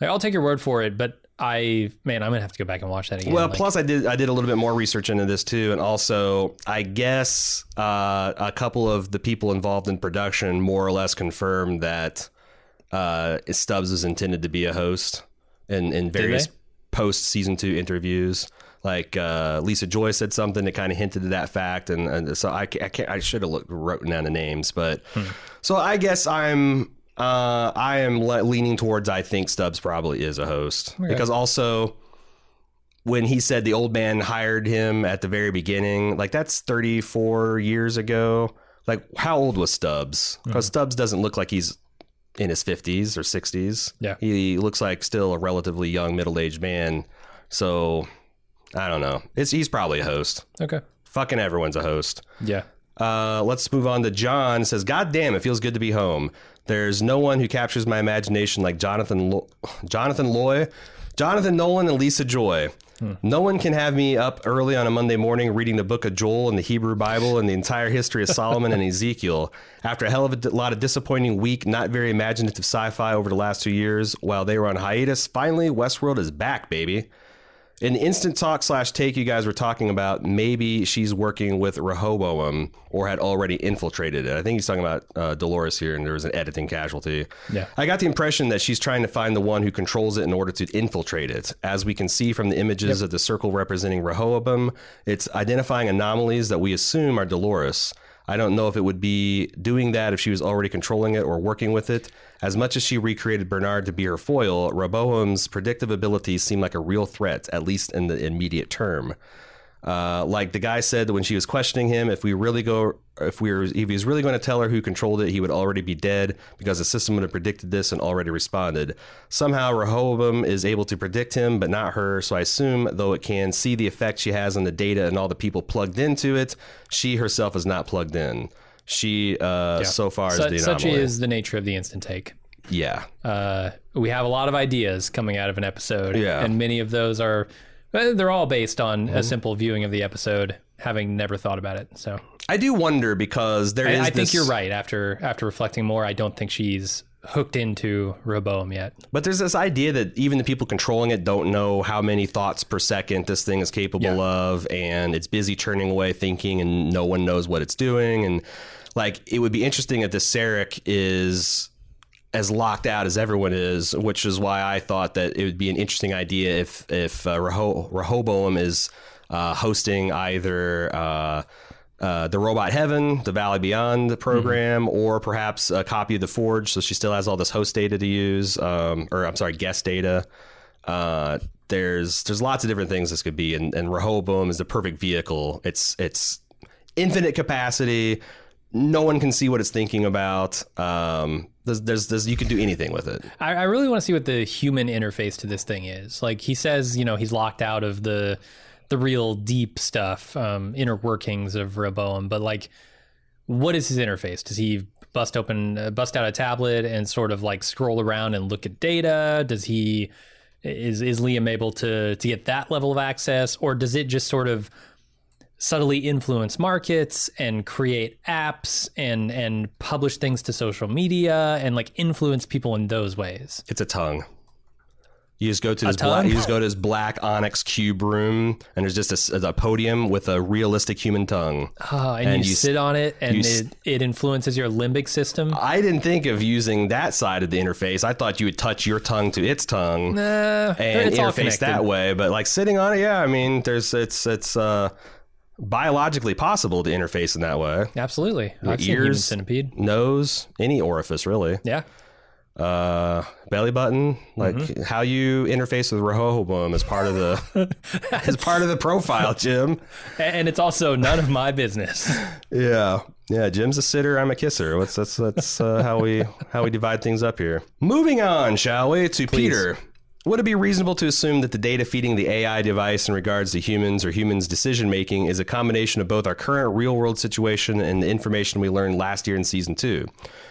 I'll take your word for it, but I, man, I'm gonna have to go back and watch that again. Well, Like, plus I did I did a little bit more research into this too, and also I guess uh, a couple of the people involved in production more or less confirmed that uh, Stubbs was intended to be a host in in various post season two interviews. Like uh, Lisa Joy said something that kind of hinted to that fact, and, and so I, I, can't, I should have looked written down the names, but so I guess I'm uh, I am le- leaning towards I think Stubbs probably is a host because also when he said the old man hired him at the very beginning, like that's 34 years ago. Like, how old was Stubbs? Because Stubbs doesn't look like he's in his 50s or 60s. Yeah. He looks like still a relatively young, middle aged man. So, I don't know. It's He's probably a host. okay, Fucking everyone's a host. yeah. Uh, let's move on to John. It says, God damn, it feels good to be home. There's no one who captures my imagination like Jonathan Lo- Jonathan Loy, Jonathan Nolan, and Lisa Joy. Hmm. No one can have me up early on a Monday morning reading the book of Joel and the Hebrew Bible and the entire history of Solomon and Ezekiel. After a hell of a d- lot of disappointing, weak, not very imaginative sci fi over the last two years, while they were on hiatus, finally, Westworld is back, baby. In instant talk slash take, you guys were talking about maybe she's working with Rehoboam or had already infiltrated it. I think he's talking about uh, Dolores here, and there was an editing casualty. Yeah. I got the impression that she's trying to find the one who controls it in order to infiltrate it. As we can see from the images of the circle representing Rehoboam, it's identifying anomalies that we assume are Dolores. I don't know if it would be doing that if she was already controlling it or working with it. As much as she recreated Bernard to be her foil, Rehoboam's predictive abilities seem like a real threat, at least in the immediate term. Uh, like the guy said when she was questioning him, if we really go, if we were, if he was really going to tell her who controlled it, he would already be dead because the system would have predicted this and already responded. Somehow Rehoboam is able to predict him, but not her. So I assume, though it can see the effect she has on the data and all the people plugged into it, she herself is not plugged in. She, uh, so far, is the such anomaly. is the nature of the instant take. yeah. Uh, we have a lot of ideas coming out of an episode, Yeah. and many of those are they're all based on Mm-hmm. a simple viewing of the episode, having never thought about it. So I do wonder because there is. I, I think this- you're right. After after reflecting more, I don't think she's hooked into Rehoboam yet. But there's this idea that even the people controlling it don't know how many thoughts per second this thing is capable Yeah. of, and it's busy churning away thinking, and no one knows what it's doing. And like, it would be interesting if the Serac is as locked out as everyone is, which is why I thought that it would be an interesting idea if if uh, Reho- Rehoboam is uh, hosting either. Uh, uh, the Robot Heaven, the Valley Beyond program, or perhaps a copy of the Forge, so she still has all this host data to use, um, or I'm sorry, guest data. Uh, there's there's lots of different things this could be, and, and Rehoboam is the perfect vehicle. It's it's infinite capacity. No one can see what it's thinking about. Um, there's, there's, there's, you can do anything with it. I, I really want to see what the human interface to this thing is. Like he says, you know, he's locked out of the the real deep stuff, um, inner workings of Rehoboam. But like, what is his interface? Does he bust open, uh, bust out a tablet and sort of like scroll around and look at data? Does he is is Liam able to to get that level of access, or does it just sort of subtly influence markets and create apps and and publish things to social media and like influence people in those ways. It's a tongue. You just go to this black, you just go to this black onyx cube room, and there's just a podium with a realistic human tongue. Uh, and, And you, you sit on it and it, it influences your limbic system. I didn't think of using that side of the interface. I thought you would touch your tongue to its tongue Uh, and it's all interface that way. But like sitting on it, yeah, I mean, there's it's it's uh, biologically possible to interface in that way. Absolutely. I've ears, centipede. nose, any orifice really. Yeah. Uh, belly button, like Mm-hmm. how you interface with Rehoboam is part of the is part of the profile, Jim. And it's also none of my business. Yeah. Yeah, Jim's a sitter, I'm a kisser. What's that's that's uh, how we how we divide things up here. Moving on, shall we, to Peter. would it be reasonable to assume that the data feeding the AI device in regards to humans or humans' decision making is a combination of both our current real world situation and the information we learned last year in season two?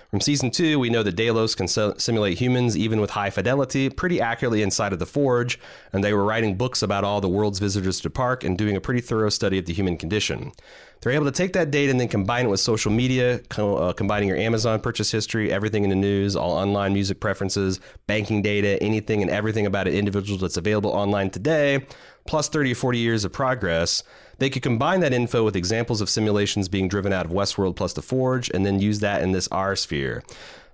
From season two, we know that Delos can sim- simulate humans even with high fidelity pretty accurately inside of the Forge, and they were writing books about all the world's visitors to Park and doing a pretty thorough study of the human condition. They're able to take that data and then combine it with social media, co- uh, combining your Amazon purchase history, everything in the news, all online music preferences, banking data, anything and everything about an individual that's available online today, plus 30 or 40 years of progress. They could combine that info with examples of simulations being driven out of Westworld plus the Forge, and then use that in this R sphere.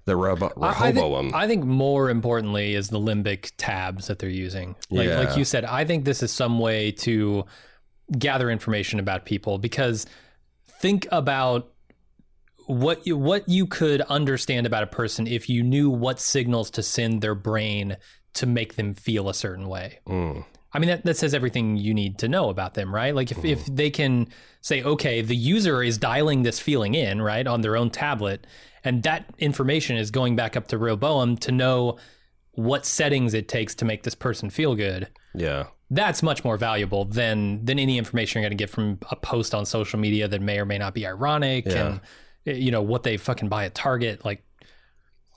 The Robo- I- I, Rehoboam. think, I think more importantly is the limbic tabs that they're using. Like, Yeah. like you said, I think this is some way to gather information about people because think about what you, what you could understand about a person if you knew what signals to send their brain to make them feel a certain way. Mm. I mean, that, that says everything you need to know about them, right? Like, if, if they can say, okay, the user is dialing this feeling in, right, on their own tablet, and that information is going back up to Rehoboam to know what settings it takes to make this person feel good. yeah. That's much more valuable than than any information you're going to get from a post on social media that may or may not be ironic Yeah. and eh, you know what they fucking buy at Target. Like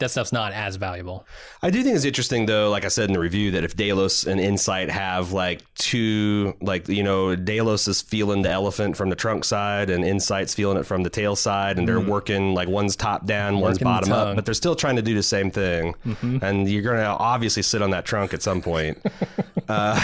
that stuff's not as valuable. I do think it's interesting, though, like I said in the review, that if Delos and Incite have like two, like, you know, Delos is feeling the elephant from the trunk side and Incite's feeling it from the tail side, and they're working like one's top down, one's Working bottom up, but they're still trying to do the same thing. And you're going to obviously sit on that trunk at some point. uh,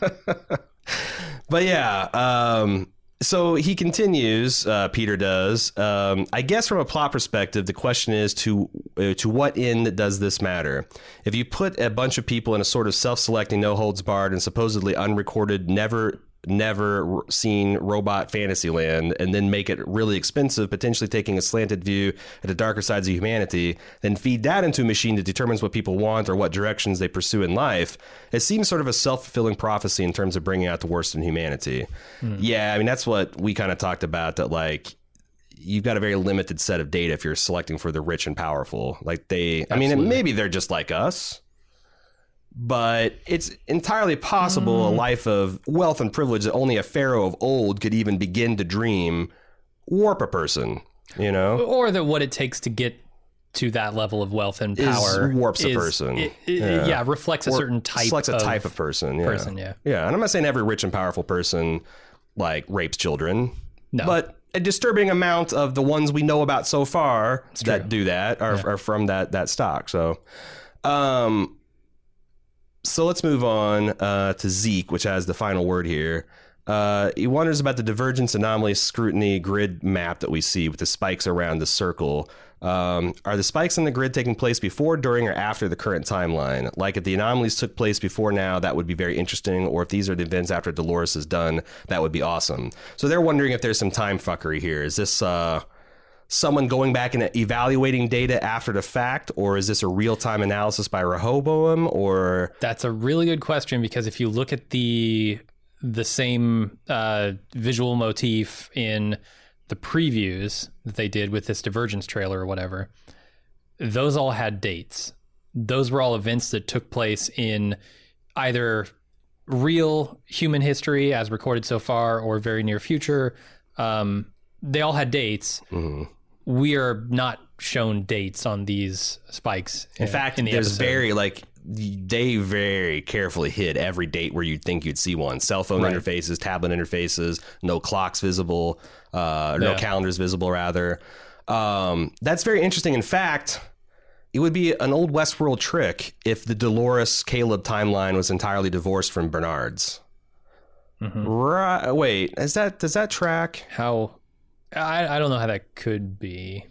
but yeah, um, so he continues. Uh, Peter does. Um, I guess from a plot perspective, the question is to uh, to what end does this matter? If you put a bunch of people in a sort of self-selecting, no holds barred, and supposedly unrecorded, never never seen robot Fantasyland and then make it really expensive potentially taking a slanted view at the darker sides of humanity then feed that into a machine that determines what people want or what directions they pursue in life. It seems sort of a self-fulfilling prophecy in terms of bringing out the worst in humanity. Hmm. Yeah i mean that's what we kind of talked about that like you've got a very limited set of data if you're selecting for the rich and powerful. Like they i mean maybe they're just like us but it's entirely possible a life of wealth and privilege that only a pharaoh of old could even begin to dream warp a person you know or that what it takes to get to that level of wealth and Is- power warps a person. it- it- yeah. reflects a certain type. selects a of, type of person yeah. person, yeah. yeah and i'm not saying every rich and powerful person like rapes children No. but a disturbing amount of the ones we know about so far that do that are, are from that that stock so um so let's move on uh, to Zeke, which has the final word here. Uh, he wonders about the divergence anomaly scrutiny grid map that we see with the spikes around the circle. Um, are the spikes in the grid taking place before, during, or after the current timeline? Like if the anomalies took place before now, that would be very interesting. Or if these are the events after Dolores is done, that would be awesome. So they're wondering if there's some time fuckery here. Is this uh, someone going back and evaluating data after the fact, or is this a real time analysis by Rehoboam, or That's a really good question because if you look at the the same uh, visual motif in the previews that they did with this Divergence trailer or whatever, those all had dates. Those were all events that took place in either real human history as recorded so far or very near future. Um, they all had dates. Mm-hmm. We are not shown dates on these spikes. In fact, in the there's episode. very like they very carefully hid every date where you'd think you'd see one. Cell phone Right. interfaces, tablet interfaces, no clocks visible, uh, no Yeah. calendars visible. Rather, um, that's very interesting. In fact, it would be an old Westworld trick if the Dolores Caleb timeline was entirely divorced from Bernard's. Mm-hmm. Right? Wait, is that does that track? how I, I don't know how that could be.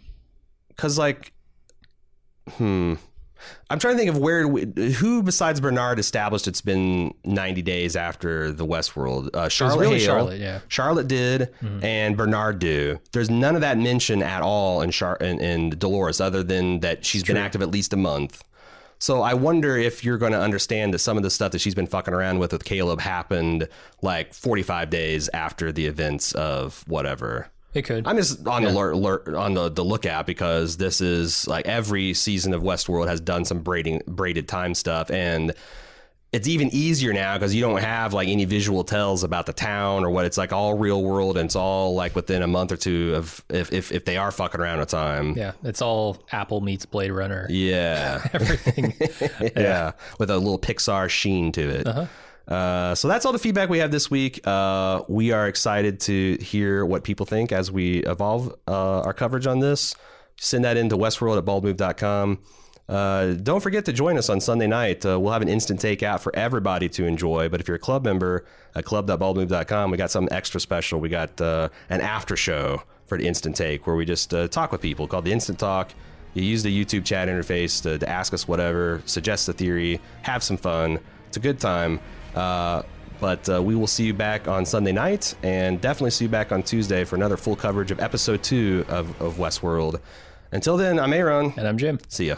Because like, hmm. I'm trying to think of where who besides Bernard established it's been 90 days after the Westworld. Uh, Charlotte really Hale, Charlotte, yeah. Charlotte did, and Bernard do. There's none of that mention at all in, Char- in, in Dolores, other than that she's been active at least a month. So I wonder if you're going to understand that some of the stuff that she's been fucking around with with Caleb happened like 45 days after the events of whatever. It could. I'm just on the alert, alert on the, the lookout because this is like every season of Westworld has done some braiding braided time stuff, and it's even easier now because you don't have like any visual tells about the town or what it's like all real world and it's all like within a month or two of if if, if they are fucking around a time. Yeah, it's all Apple meets Blade Runner. Yeah. Everything. yeah, with a little Pixar sheen to it. Uh-huh. Uh so that's all the feedback we have this week. Uh, we are excited to hear what people think as we evolve uh, our coverage on this. Send that into westworld at baldmove.com. Uh, don't forget to join us on Sunday night. Uh, we'll have an instant take out for everybody to enjoy. But if you're a club member at club.baldmove.com, we got something extra special. We got uh, an after show for the instant take where we just uh, talk with people called the Instant Talk. You use the YouTube chat interface to, to ask us whatever, suggest a theory, have some fun. It's a good time. Uh, but uh, we will see you back on Sunday night and definitely see you back on Tuesday for another full coverage of episode two of, of Westworld. Until then, I'm Aaron. and I'm Jim. See ya.